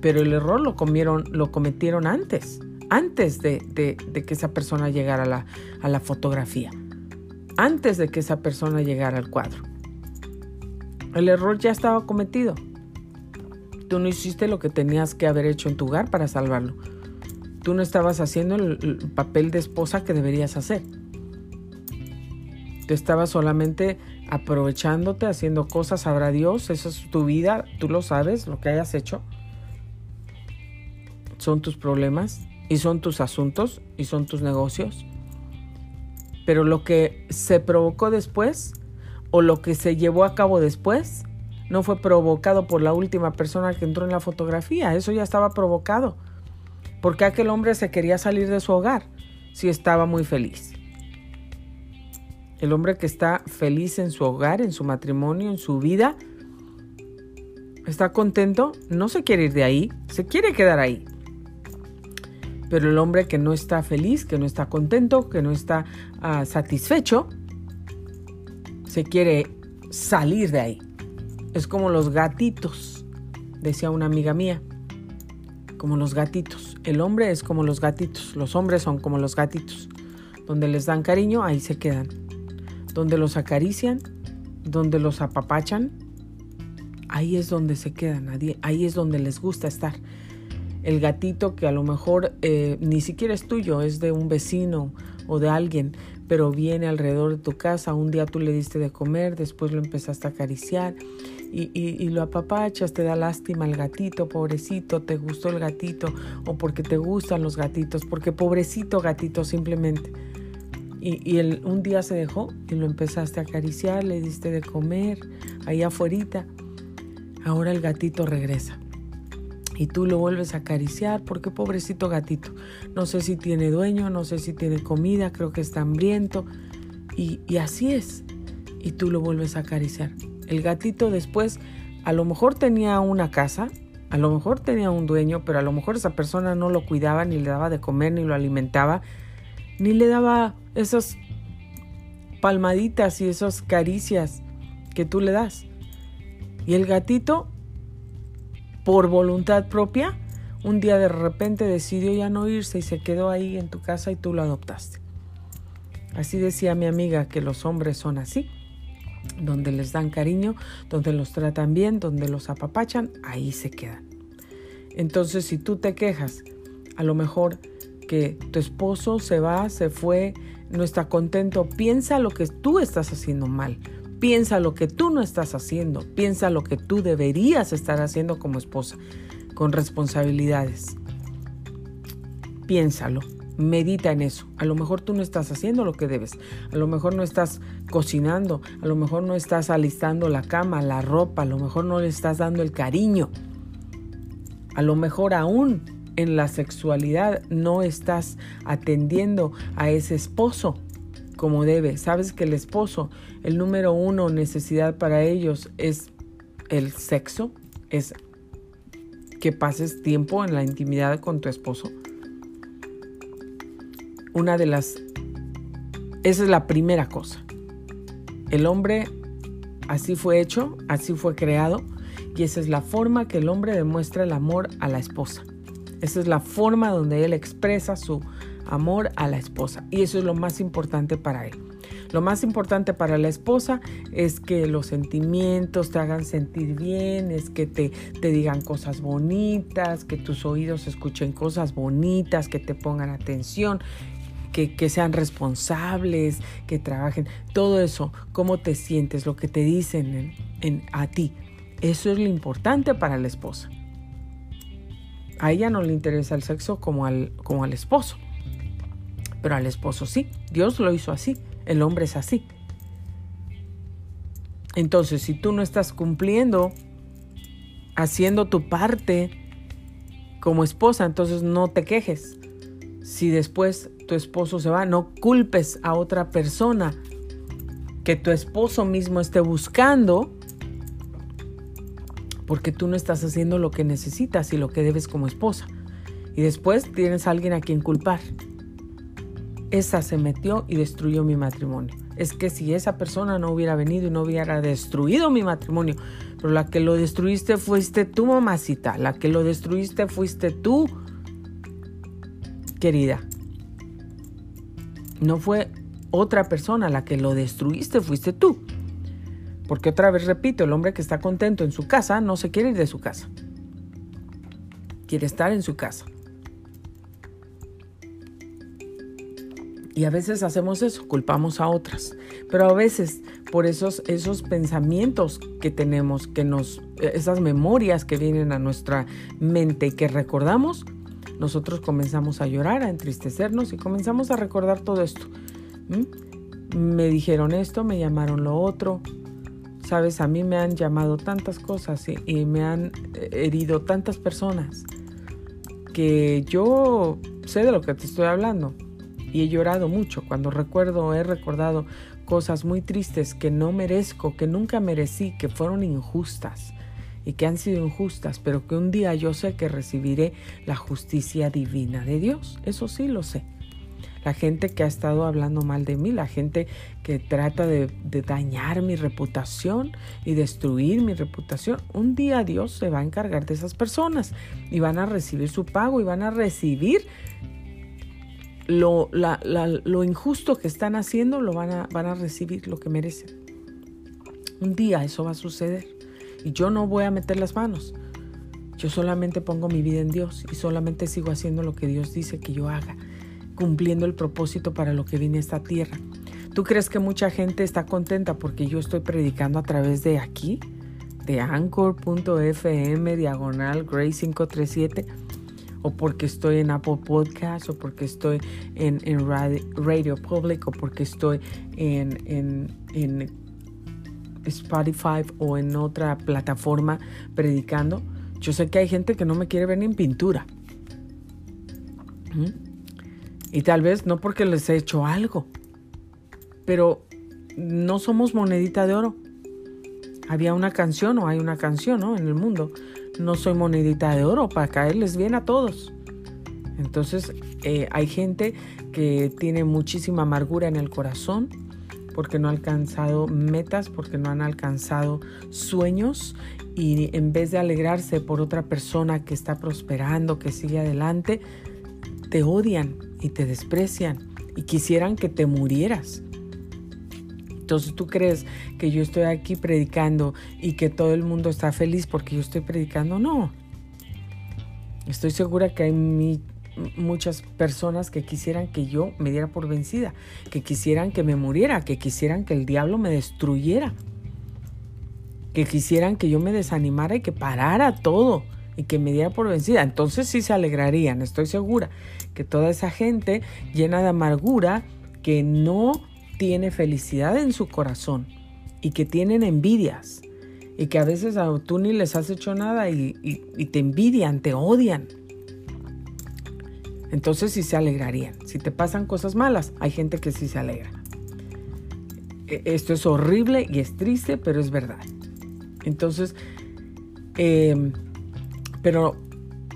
pero el error lo, comieron, lo cometieron antes, antes de, que esa persona llegara a la, fotografía, antes de que esa persona llegara al cuadro. El error ya estaba cometido. Tú no hiciste lo que tenías que haber hecho en tu hogar para salvarlo. Tú no estabas haciendo el, papel de esposa que deberías hacer. Tú estabas solamente aprovechándote, haciendo cosas, sabrá Dios, esa es tu vida, tú lo sabes, lo que hayas hecho. Son tus problemas y son tus asuntos y son tus negocios. Pero lo que se provocó después o lo que se llevó a cabo después no fue provocado por la última persona que entró en la fotografía, eso ya estaba provocado. Porque aquel hombre se quería salir de su hogar si estaba muy feliz? El hombre que está feliz en su hogar, en su matrimonio, en su vida, está contento, no se quiere ir de ahí, se quiere quedar ahí. Pero el hombre que no está feliz, que no está contento, que no está ah, satisfecho, se quiere salir de ahí. Es como los gatitos, decía una amiga mía, como los gatitos. El hombre es como los gatitos, los hombres son como los gatitos. Donde les dan cariño, ahí se quedan. Donde los acarician, donde los apapachan, ahí es donde se quedan, ahí es donde les gusta estar. El gatito que a lo mejor eh, ni siquiera es tuyo, es de un vecino o de alguien, pero viene alrededor de tu casa, un día tú le diste de comer, después lo empezaste a acariciar y, lo apapachas, te da lástima el gatito, pobrecito, te gustó el gatito, o porque te gustan los gatitos, porque pobrecito gatito simplemente. Y, un día se dejó y lo empezaste a acariciar, le diste de comer ahí afuera. Ahora el gatito regresa. Y tú lo vuelves a acariciar porque pobrecito gatito. No sé si tiene dueño, no sé si tiene comida, creo que está hambriento. Y, y así es. Y tú lo vuelves a acariciar. El gatito después a lo mejor tenía una casa, a lo mejor tenía un dueño, pero a lo mejor esa persona no lo cuidaba, ni le daba de comer, ni lo alimentaba, ni le daba esas palmaditas y esas caricias que tú le das. Y el gatito, por voluntad propia, un día de repente decidió ya no irse y se quedó ahí en tu casa y tú lo adoptaste. Así decía mi amiga que los hombres son así donde les dan cariño, donde los tratan bien, donde los apapachan, ahí se quedan. Entonces, si tú te quejas, a lo mejor que tu esposo se va, se fue, no está contento, piensa lo que tú estás haciendo mal, piensa lo que tú no estás haciendo, piensa lo que tú deberías estar haciendo como esposa, con responsabilidades. Piénsalo medita en eso. A lo mejor tú no estás haciendo lo que debes. A lo mejor no estás cocinando. A lo mejor no estás alistando la cama, la ropa. A lo mejor no le estás dando el cariño. A lo mejor aún en la sexualidad no estás atendiendo a ese esposo como debe. Sabes que el esposo, el número uno necesidad para ellos es el sexo, es que pases tiempo en la intimidad con tu esposo una de las... Esa es la primera cosa. El hombre así fue hecho, así fue creado y esa es la forma que el hombre demuestra el amor a la esposa. Esa es la forma donde él expresa su amor a la esposa y eso es lo más importante para él. Lo más importante para la esposa es que los sentimientos te hagan sentir bien, es que te, te digan cosas bonitas, que tus oídos escuchen cosas bonitas, que te pongan atención, que, sean responsables, que trabajen, todo eso, cómo te sientes, lo que te dicen en, a ti. Eso es lo importante para la esposa. A ella no le interesa el sexo como al, como al esposo, pero al esposo sí. Dios lo hizo así, el hombre es así. Entonces, si tú no estás cumpliendo, haciendo tu parte como esposa, entonces no te quejes. Si después tu esposo se va, no culpes a otra persona que tu esposo mismo esté buscando porque tú no estás haciendo lo que necesitas y lo que debes como esposa. Y después tienes a alguien a quien culpar. Esa se metió y destruyó mi matrimonio. Es que si esa persona no hubiera venido y no hubiera destruido mi matrimonio, pero la que lo destruiste fuiste tú, mamacita. La que lo destruiste fuiste tú, querida. No fue otra persona la que lo destruiste, fuiste tú. Porque otra vez repito, el hombre que está contento en su casa no se quiere ir de su casa. Quiere estar en su casa. Y a veces hacemos eso, culpamos a otras. Pero a veces por esos, esos pensamientos que tenemos, que nos, esas memorias que vienen a nuestra mente y que recordamos, nosotros comenzamos a llorar, a entristecernos y comenzamos a recordar todo esto. Me dijeron esto, me llamaron lo otro, Sabes, a mí me han llamado tantas cosas y, me han eh, herido tantas personas que yo sé de lo que te estoy hablando. Y he llorado mucho cuando recuerdo, he recordado cosas muy tristes que no merezco, que nunca merecí, que fueron injustas y que han sido injustas, pero que un día yo sé que recibiré la justicia divina de Dios. Eso sí lo sé la gente que ha estado hablando mal de mí, la gente que trata de, dañar mi reputación y destruir mi reputación. Un día Dios se va a encargar de esas personas y van a recibir su pago y van a recibir lo, lo injusto que están haciendo, lo van a, van a recibir lo que merecen. Un día eso va a suceder y yo no voy a meter las manos. Yo solamente pongo mi vida en Dios y solamente sigo haciendo lo que Dios dice que yo haga cumpliendo el propósito para lo que vine a esta tierra. ¿Tú crees que mucha gente está contenta porque yo estoy predicando a través de aquí? De anchor.fm diagonal Gray 537 o porque estoy en Apple Podcast o porque estoy en, Radio, Public o porque estoy en, Spotify o en otra plataforma predicando. Yo sé que hay gente que no me quiere ver ni en pintura. ¿Mm? Y tal vez no porque les he hecho algo, pero no somos monedita de oro. Había una canción o hay una canción ¿no? en el mundo. No soy monedita de oro para caerles bien a todos. Entonces eh, hay gente que tiene muchísima amargura en el corazón porque no ha alcanzado metas, porque no han alcanzado sueños y en vez de alegrarse por otra persona que está prosperando, que sigue adelante, te odian y te desprecian y quisieran que te murieras. Entonces tú crees que yo estoy aquí predicando y que todo el mundo está feliz porque yo estoy predicando. No. Estoy segura que hay muchas personas que quisieran que yo me diera por vencida, que quisieran que me muriera, que quisieran que el diablo me destruyera, que quisieran que yo me desanimara y que parara todo y que me diera por vencida. Entonces sí se alegrarían, estoy segura que toda esa gente llena de amargura, que no tiene felicidad en su corazón y que tienen envidias y que a veces a tú ni les has hecho nada y, te envidian, te odian. Entonces sí se alegrarían. Si te pasan cosas malas, hay gente que sí se alegra. E, esto es horrible y es triste, pero es verdad. Entonces, eh, pero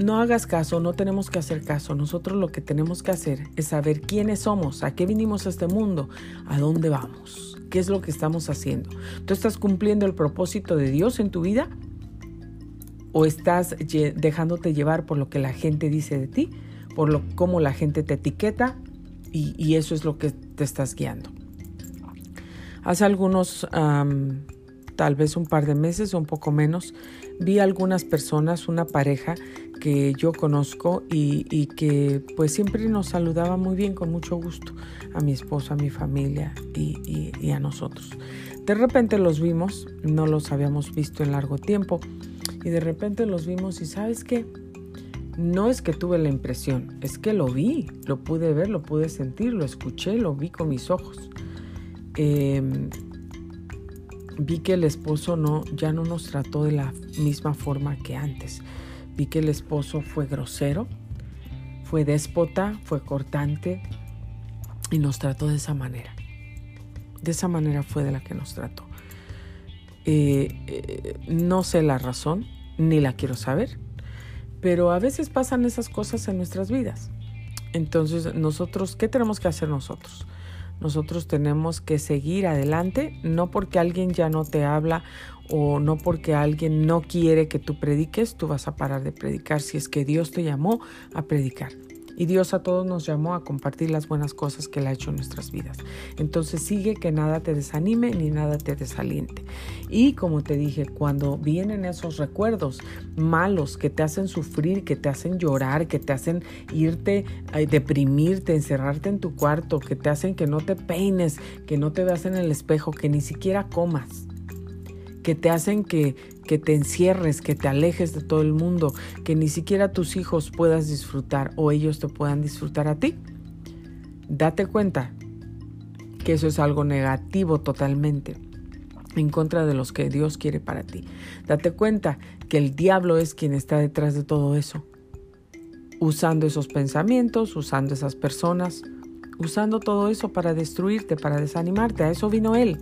no hagas caso, no tenemos que hacer caso. Nosotros lo que tenemos que hacer es saber quiénes somos, a qué vinimos a este mundo, a dónde vamos, qué es lo que estamos haciendo. ¿Tú estás cumpliendo el propósito de Dios en tu vida? ¿O estás dejándote llevar por lo que la gente dice de ti, por lo cómo la gente te etiqueta y, eso es lo que te estás guiando? Hace algunos, tal vez un par de meses o un poco menos, vi algunas personas, una pareja que yo conozco y, que pues siempre nos saludaba muy bien, con mucho gusto, a mi esposo, a mi familia y, a nosotros. De repente los vimos, no los habíamos visto en largo tiempo y de repente los vimos y sabes qué, no es que tuve la impresión, es que lo vi, lo pude ver, lo pude sentir, lo escuché, lo vi con mis ojos. Eh, vi que el esposo no, ya no nos trató de la misma forma que antes. Vi que el esposo fue grosero, fue déspota, fue cortante y nos trató de esa manera. De esa manera fue de la que nos trató. Eh, eh, no sé la razón, ni la quiero saber, Pero a veces pasan esas cosas en nuestras vidas. Entonces, nosotros, ¿qué tenemos que hacer nosotros? Nosotros tenemos que seguir adelante, no porque alguien ya no te habla o no porque alguien no quiere que tú prediques, tú vas a parar de predicar si es que Dios te llamó a predicar. Y Dios a todos nos llamó a compartir las buenas cosas que Él ha hecho en nuestras vidas. Entonces sigue que nada te desanime ni nada te desaliente. Y como te dije, cuando vienen esos recuerdos malos que te hacen sufrir, que te hacen llorar, que te hacen irte, eh, deprimirte, encerrarte en tu cuarto, que te hacen que no te peines, que no te veas en el espejo, que ni siquiera comas que te hacen que, que te encierres, que te alejes de todo el mundo, que ni siquiera tus hijos puedas disfrutar o ellos te puedan disfrutar a ti. Date cuenta que eso es algo negativo totalmente en contra de los que Dios quiere para ti. Date cuenta que el diablo es quien está detrás de todo eso, usando esos pensamientos, usando esas personas, usando todo eso para destruirte, para desanimarte. A eso vino él.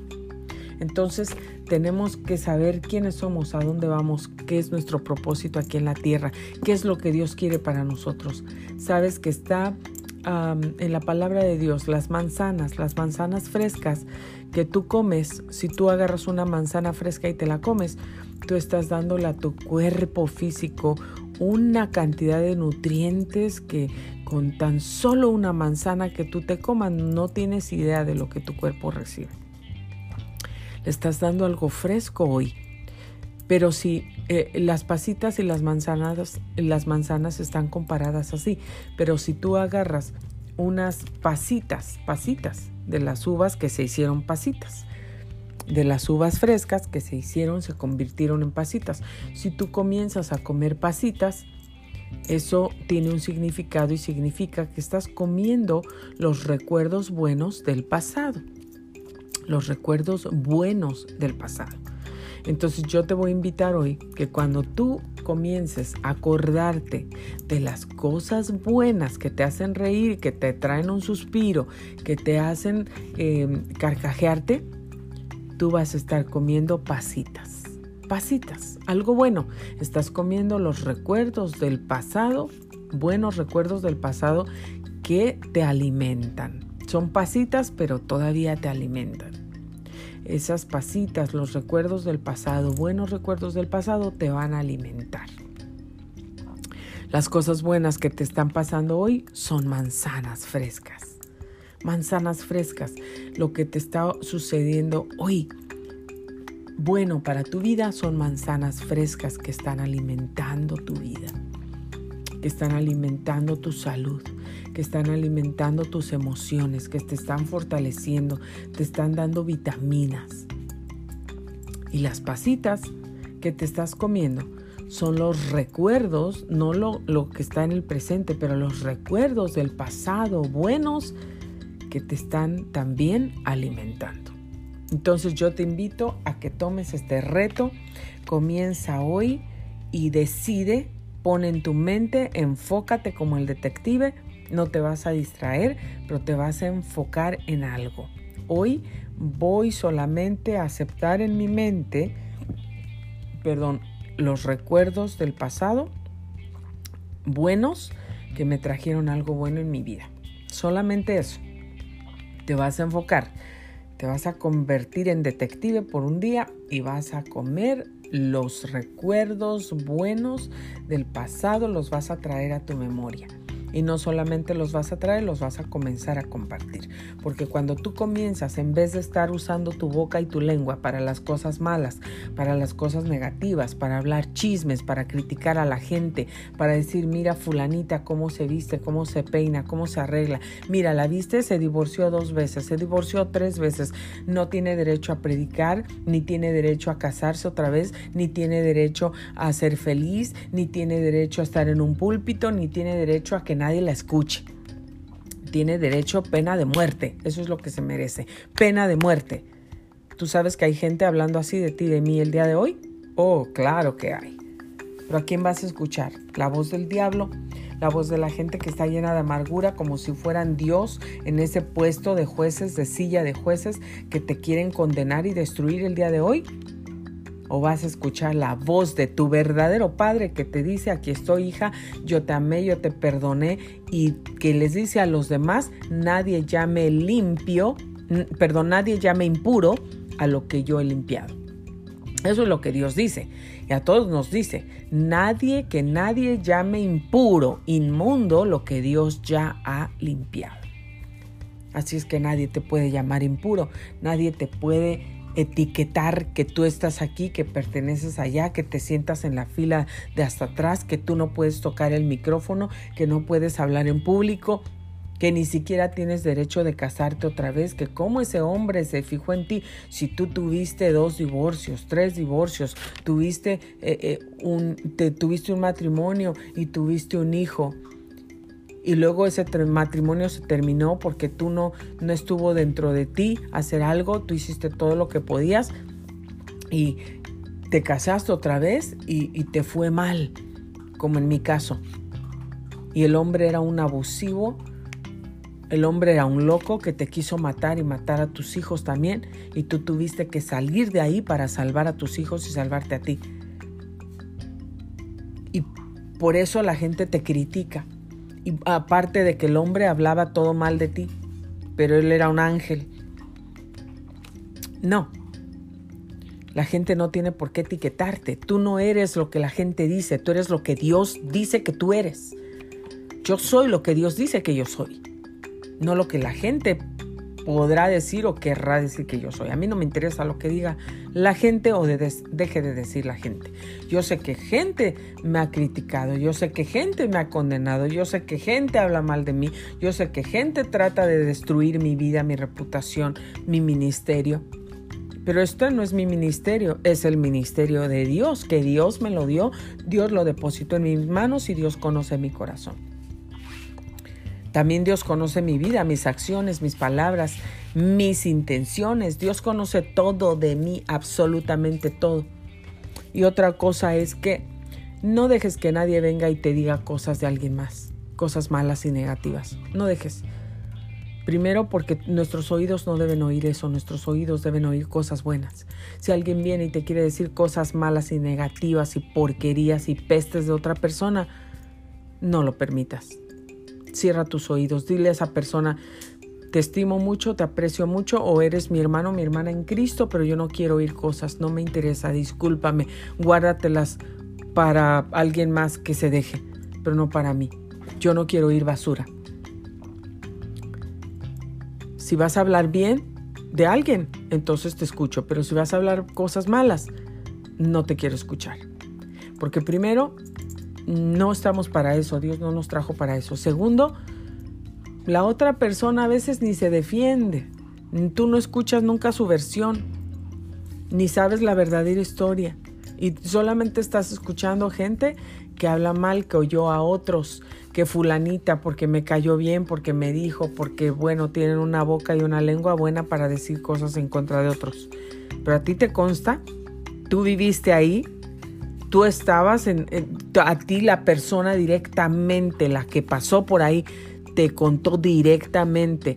Entonces tenemos que saber quiénes somos, a dónde vamos, qué es nuestro propósito aquí en la tierra, qué es lo que Dios quiere para nosotros. Sabes que está en la palabra de Dios, las manzanas, las manzanas frescas que tú comes, si tú agarras una manzana fresca y te la comes, tú estás dándole a tu cuerpo físico una cantidad de nutrientes que con tan solo una manzana que tú te comas no tienes idea de lo que tu cuerpo recibe le estás dando algo fresco hoy. Pero si eh, las pasitas y las manzanas, las manzanas están comparadas así, pero si tú agarras unas pasitas, pasitas de las uvas que se hicieron pasitas, de las uvas frescas que se hicieron, se convirtieron en pasitas. Si tú comienzas a comer pasitas, eso tiene un significado y significa que estás comiendo los recuerdos buenos del pasado los recuerdos buenos del pasado. Entonces yo te voy a invitar hoy que cuando tú comiences a acordarte de las cosas buenas que te hacen reír, que te traen un suspiro, que te hacen em, carcajearte, tú vas a estar comiendo pasitas. Pasitas, algo bueno. Estás comiendo los recuerdos del pasado, buenos recuerdos del pasado que te alimentan. Son pasitas, pero todavía te alimentan. Esas pasitas, los recuerdos del pasado, buenos recuerdos del pasado, te van a alimentar. Las cosas buenas que te están pasando hoy son manzanas frescas. Manzanas frescas. Lo que te está sucediendo hoy bueno para tu vida son manzanas frescas que están alimentando tu vida que están alimentando tu salud, que están alimentando tus emociones, que te están fortaleciendo, te están dando vitaminas. Y las pasitas que te estás comiendo son los recuerdos, no lo, lo que está en el presente, pero los recuerdos del pasado buenos que te están también alimentando. Entonces yo te invito a que tomes este reto, comienza hoy y decide Pon en tu mente, enfócate como el detective, no te vas a distraer, pero te vas a enfocar en algo. Hoy voy solamente a aceptar en mi mente, perdón, los recuerdos del pasado buenos que me trajeron algo bueno en mi vida. Solamente eso. Te vas a enfocar. Te vas a convertir en detective por un día y vas a comer los recuerdos buenos del pasado, los vas a traer a tu memoria. Y no solamente los vas a traer, los vas a comenzar a compartir. Porque cuando tú comienzas, en vez de estar usando tu boca y tu lengua para las cosas malas, para las cosas negativas, para hablar chismes, para criticar a la gente, para decir, mira fulanita cómo se viste, cómo se peina, cómo se arregla. Mira, la viste, se divorció dos veces, se divorció tres veces. No tiene derecho a predicar, ni tiene derecho a casarse otra vez, ni tiene derecho a ser feliz, ni tiene derecho a estar en un púlpito, ni tiene derecho a que nadie la escuche. Tiene derecho a pena de muerte. Eso es lo que se merece. Pena de muerte. ¿Tú sabes que hay gente hablando así de ti, de mí el día de hoy? Oh, claro que hay. Pero ¿a quién vas a escuchar? ¿La voz del diablo? ¿La voz de la gente que está llena de amargura como si fueran Dios en ese puesto de jueces, de silla de jueces que te quieren condenar y destruir el día de hoy? O vas a escuchar la voz de tu verdadero padre que te dice, aquí estoy hija, yo te amé, yo te perdoné y que les dice a los demás, nadie llame limpio, perdón, nadie llame impuro a lo que yo he limpiado. Eso es lo que Dios dice. Y a todos nos dice, nadie que nadie llame impuro, inmundo, lo que Dios ya ha limpiado. Así es que nadie te puede llamar impuro, nadie te puede etiquetar que tú estás aquí, que perteneces allá, que te sientas en la fila de hasta atrás, que tú no puedes tocar el micrófono, que no puedes hablar en público, que ni siquiera tienes derecho de casarte otra vez, que como ese hombre se fijó en ti, si tú tuviste dos divorcios, tres divorcios, tuviste, eh, eh, un, te, tuviste un matrimonio y tuviste un hijo, y luego ese matrimonio se terminó porque tú no, no estuvo dentro de ti hacer algo, tú hiciste todo lo que podías y te casaste otra vez y, y te fue mal, como en mi caso. Y el hombre era un abusivo, el hombre era un loco que te quiso matar y matar a tus hijos también y tú tuviste que salir de ahí para salvar a tus hijos y salvarte a ti. Y por eso la gente te critica. Y aparte de que el hombre hablaba todo mal de ti, pero él era un ángel. No, la gente no tiene por qué etiquetarte. Tú no eres lo que la gente dice, tú eres lo que Dios dice que tú eres. Yo soy lo que Dios dice que yo soy no lo que la gente podrá decir o querrá decir que yo soy. A mí no me interesa lo que diga la gente o deje de decir la gente. Yo sé que gente me ha criticado, yo sé que gente me ha condenado, yo sé que gente habla mal de mí, yo sé que gente trata de destruir mi vida, mi reputación, mi ministerio. Pero esto no es mi ministerio, es el ministerio de Dios, que Dios me lo dio, Dios lo depositó en mis manos y Dios conoce mi corazón. También Dios conoce mi vida, mis acciones, mis palabras, mis intenciones. Dios conoce todo de mí, absolutamente todo. Y otra cosa es que no dejes que nadie venga y te diga cosas de alguien más, cosas malas y negativas. No dejes. Primero porque nuestros oídos no deben oír eso, nuestros oídos deben oír cosas buenas. Si alguien viene y te quiere decir cosas malas y negativas y porquerías y pestes de otra persona, no lo permitas. Cierra tus oídos, dile a esa persona, te estimo mucho, te aprecio mucho o eres mi hermano, mi hermana en Cristo, pero yo no quiero oír cosas, no me interesa, discúlpame, guárdatelas para alguien más que se deje, pero no para mí. Yo no quiero oír basura. Si vas a hablar bien de alguien, entonces te escucho, pero si vas a hablar cosas malas, no te quiero escuchar. Porque primero no estamos para eso, Dios no nos trajo para eso. Segundo, la otra persona a veces ni se defiende. Tú no escuchas nunca su versión, ni sabes la verdadera historia. Y solamente estás escuchando gente que habla mal, que oyó a otros, que fulanita porque me cayó bien, porque me dijo, porque bueno, tienen una boca y una lengua buena para decir cosas en contra de otros. Pero a ti te consta, tú viviste ahí, tú estabas en, a ti la persona directamente, la que pasó por ahí, te contó directamente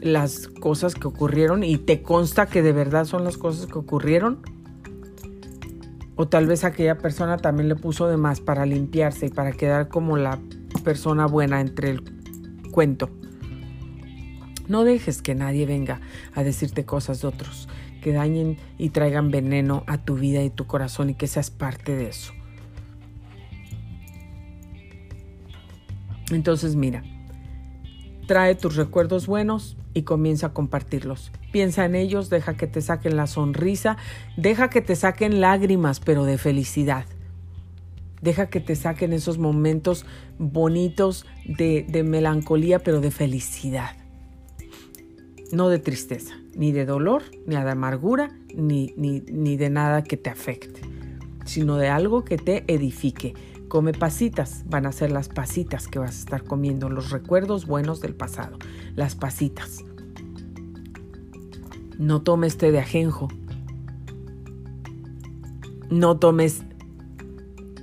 las cosas que ocurrieron y te consta que de verdad son las cosas que ocurrieron. O tal vez aquella persona también le puso de más para limpiarse y para quedar como la persona buena entre el cuento. No dejes que nadie venga a decirte cosas de otros dañen y traigan veneno a tu vida y tu corazón y que seas parte de eso. Entonces mira, trae tus recuerdos buenos y comienza a compartirlos. Piensa en ellos, deja que te saquen la sonrisa, deja que te saquen lágrimas, pero de felicidad. Deja que te saquen esos momentos bonitos de melancolía, pero de felicidad. No de tristeza ni de dolor, ni de amargura, ni, ni, ni de nada que te afecte, sino de algo que te edifique. Come pasitas, van a ser las pasitas que vas a estar comiendo, los recuerdos buenos del pasado, las pasitas. No tomes té de ajenjo. No tomes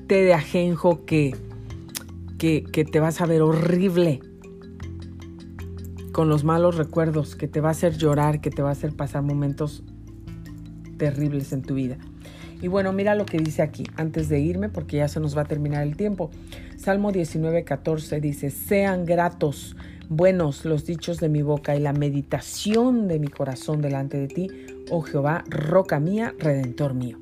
té de ajenjo que, que, que te vas a ver horrible con los malos recuerdos, que te va a hacer llorar, que te va a hacer pasar momentos terribles en tu vida. Y bueno, mira lo que dice aquí, antes de irme, porque ya se nos va a terminar el tiempo. Salmo 19, 14 dice, sean gratos, buenos los dichos de mi boca y la meditación de mi corazón delante de ti, oh Jehová, roca mía, redentor mío.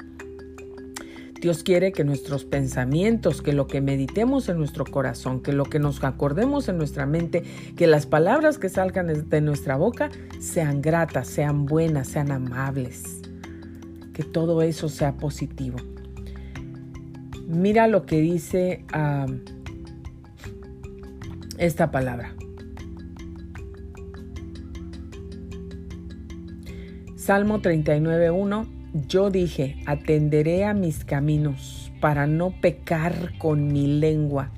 Dios quiere que nuestros pensamientos, que lo que meditemos en nuestro corazón, que lo que nos acordemos en nuestra mente, que las palabras que salgan de nuestra boca sean gratas, sean buenas, sean amables. Que todo eso sea positivo. Mira lo que dice ah, esta palabra. Salmo 39.1 yo dije, atenderé a mis caminos para no pecar con mi lengua.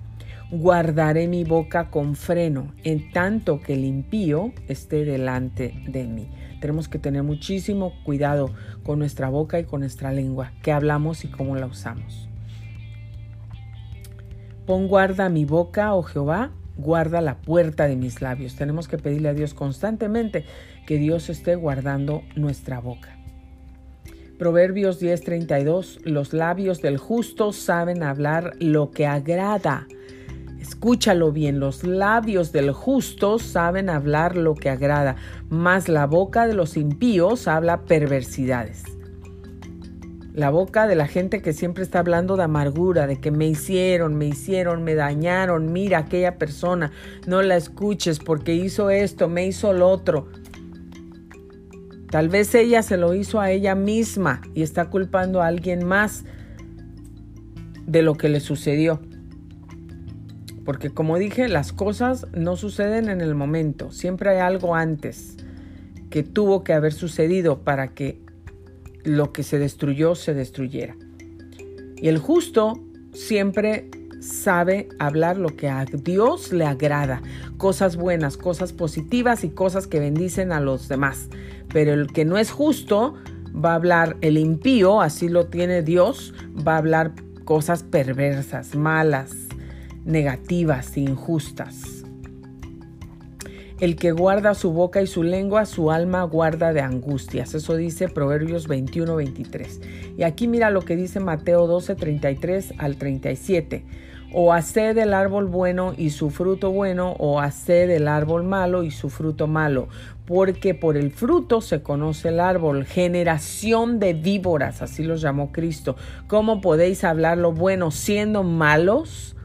Guardaré mi boca con freno, en tanto que el impío esté delante de mí. Tenemos que tener muchísimo cuidado con nuestra boca y con nuestra lengua, qué hablamos y cómo la usamos. Pon guarda mi boca, oh Jehová, guarda la puerta de mis labios. Tenemos que pedirle a Dios constantemente que Dios esté guardando nuestra boca. Proverbios 10:32, los labios del justo saben hablar lo que agrada. Escúchalo bien, los labios del justo saben hablar lo que agrada, mas la boca de los impíos habla perversidades. La boca de la gente que siempre está hablando de amargura, de que me hicieron, me hicieron, me dañaron, mira aquella persona, no la escuches porque hizo esto, me hizo lo otro. Tal vez ella se lo hizo a ella misma y está culpando a alguien más de lo que le sucedió. Porque como dije, las cosas no suceden en el momento, siempre hay algo antes que tuvo que haber sucedido para que lo que se destruyó se destruyera. Y el justo siempre sabe hablar lo que a Dios le agrada, cosas buenas, cosas positivas y cosas que bendicen a los demás pero el que no es justo va a hablar, el impío, así lo tiene Dios, va a hablar cosas perversas, malas, negativas, injustas. El que guarda su boca y su lengua, su alma guarda de angustias. Eso dice Proverbios 21, 23. Y aquí mira lo que dice Mateo 12, 33 al 37 o haced el árbol bueno y su fruto bueno, o haced el árbol malo y su fruto malo, porque por el fruto se conoce el árbol. Generación de víboras, así los llamó Cristo. ¿Cómo podéis hablar lo bueno siendo malos?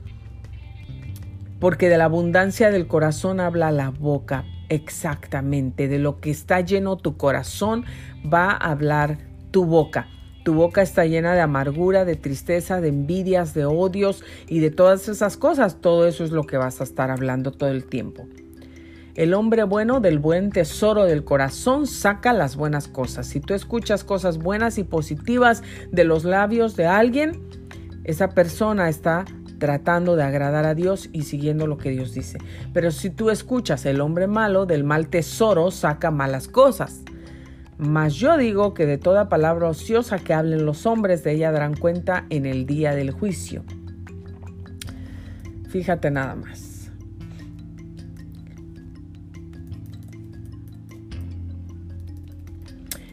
Porque de la abundancia del corazón habla la boca. Exactamente, de lo que está lleno tu corazón va a hablar tu boca. Tu boca está llena de amargura, de tristeza, de envidias, de odios y de todas esas cosas. Todo eso es lo que vas a estar hablando todo el tiempo. El hombre bueno del buen tesoro del corazón saca las buenas cosas. Si tú escuchas cosas buenas y positivas de los labios de alguien, esa persona está tratando de agradar a Dios y siguiendo lo que Dios dice. Pero si tú escuchas el hombre malo del mal tesoro saca malas cosas. Mas yo digo que de toda palabra ociosa que hablen los hombres, de ella darán cuenta en el día del juicio. Fíjate nada más.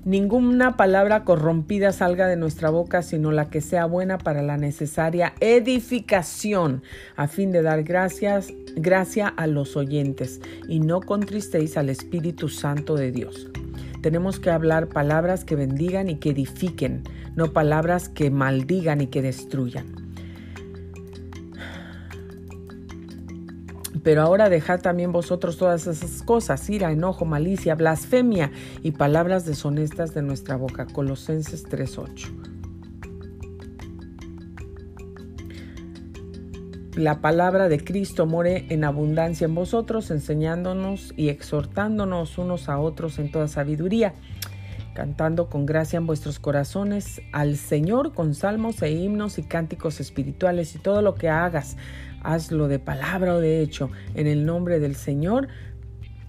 Ninguna palabra corrompida salga de nuestra boca, sino la que sea buena para la necesaria edificación, a fin de dar gracias, gracia a los oyentes, y no contristéis al Espíritu Santo de Dios. Tenemos que hablar palabras que bendigan y que edifiquen, no palabras que maldigan y que destruyan. Pero ahora dejad también vosotros todas esas cosas, ira, enojo, malicia, blasfemia y palabras deshonestas de nuestra boca. Colosenses 3:8. la palabra de Cristo more en abundancia en vosotros, enseñándonos y exhortándonos unos a otros en toda sabiduría, cantando con gracia en vuestros corazones al Señor con salmos e himnos y cánticos espirituales y todo lo que hagas, hazlo de palabra o de hecho, en el nombre del Señor,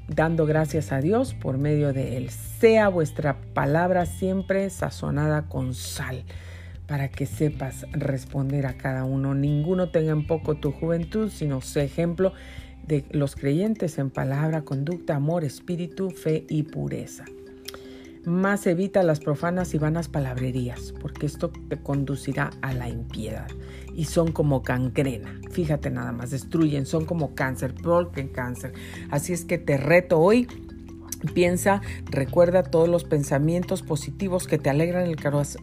dando gracias a Dios por medio de Él. Sea vuestra palabra siempre sazonada con sal para que sepas responder a cada uno. Ninguno tenga en poco tu juventud, sino sé ejemplo de los creyentes en palabra, conducta, amor, espíritu, fe y pureza. más evita las profanas y vanas palabrerías, porque esto te conducirá a la impiedad. Y son como gangrena. Fíjate nada más, destruyen, son como cáncer, porque cáncer. Así es que te reto hoy Piensa, recuerda todos los pensamientos positivos que te alegran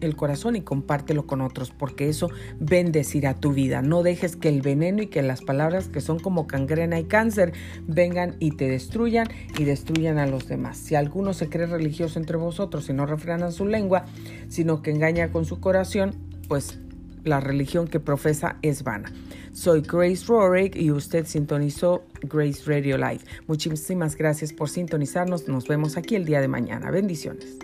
el, corazón y compártelo con otros, porque eso bendecirá tu vida. No dejes que el veneno y que las palabras que son como cangrena y cáncer vengan y te destruyan y destruyan a los demás. Si alguno se cree religioso entre vosotros y no refrenan su lengua, sino que engaña con su corazón, pues la religión que profesa es vana. Soy Grace Rorick y usted sintonizó Grace Radio Live. Muchísimas gracias por sintonizarnos. Nos vemos aquí el día de mañana. Bendiciones.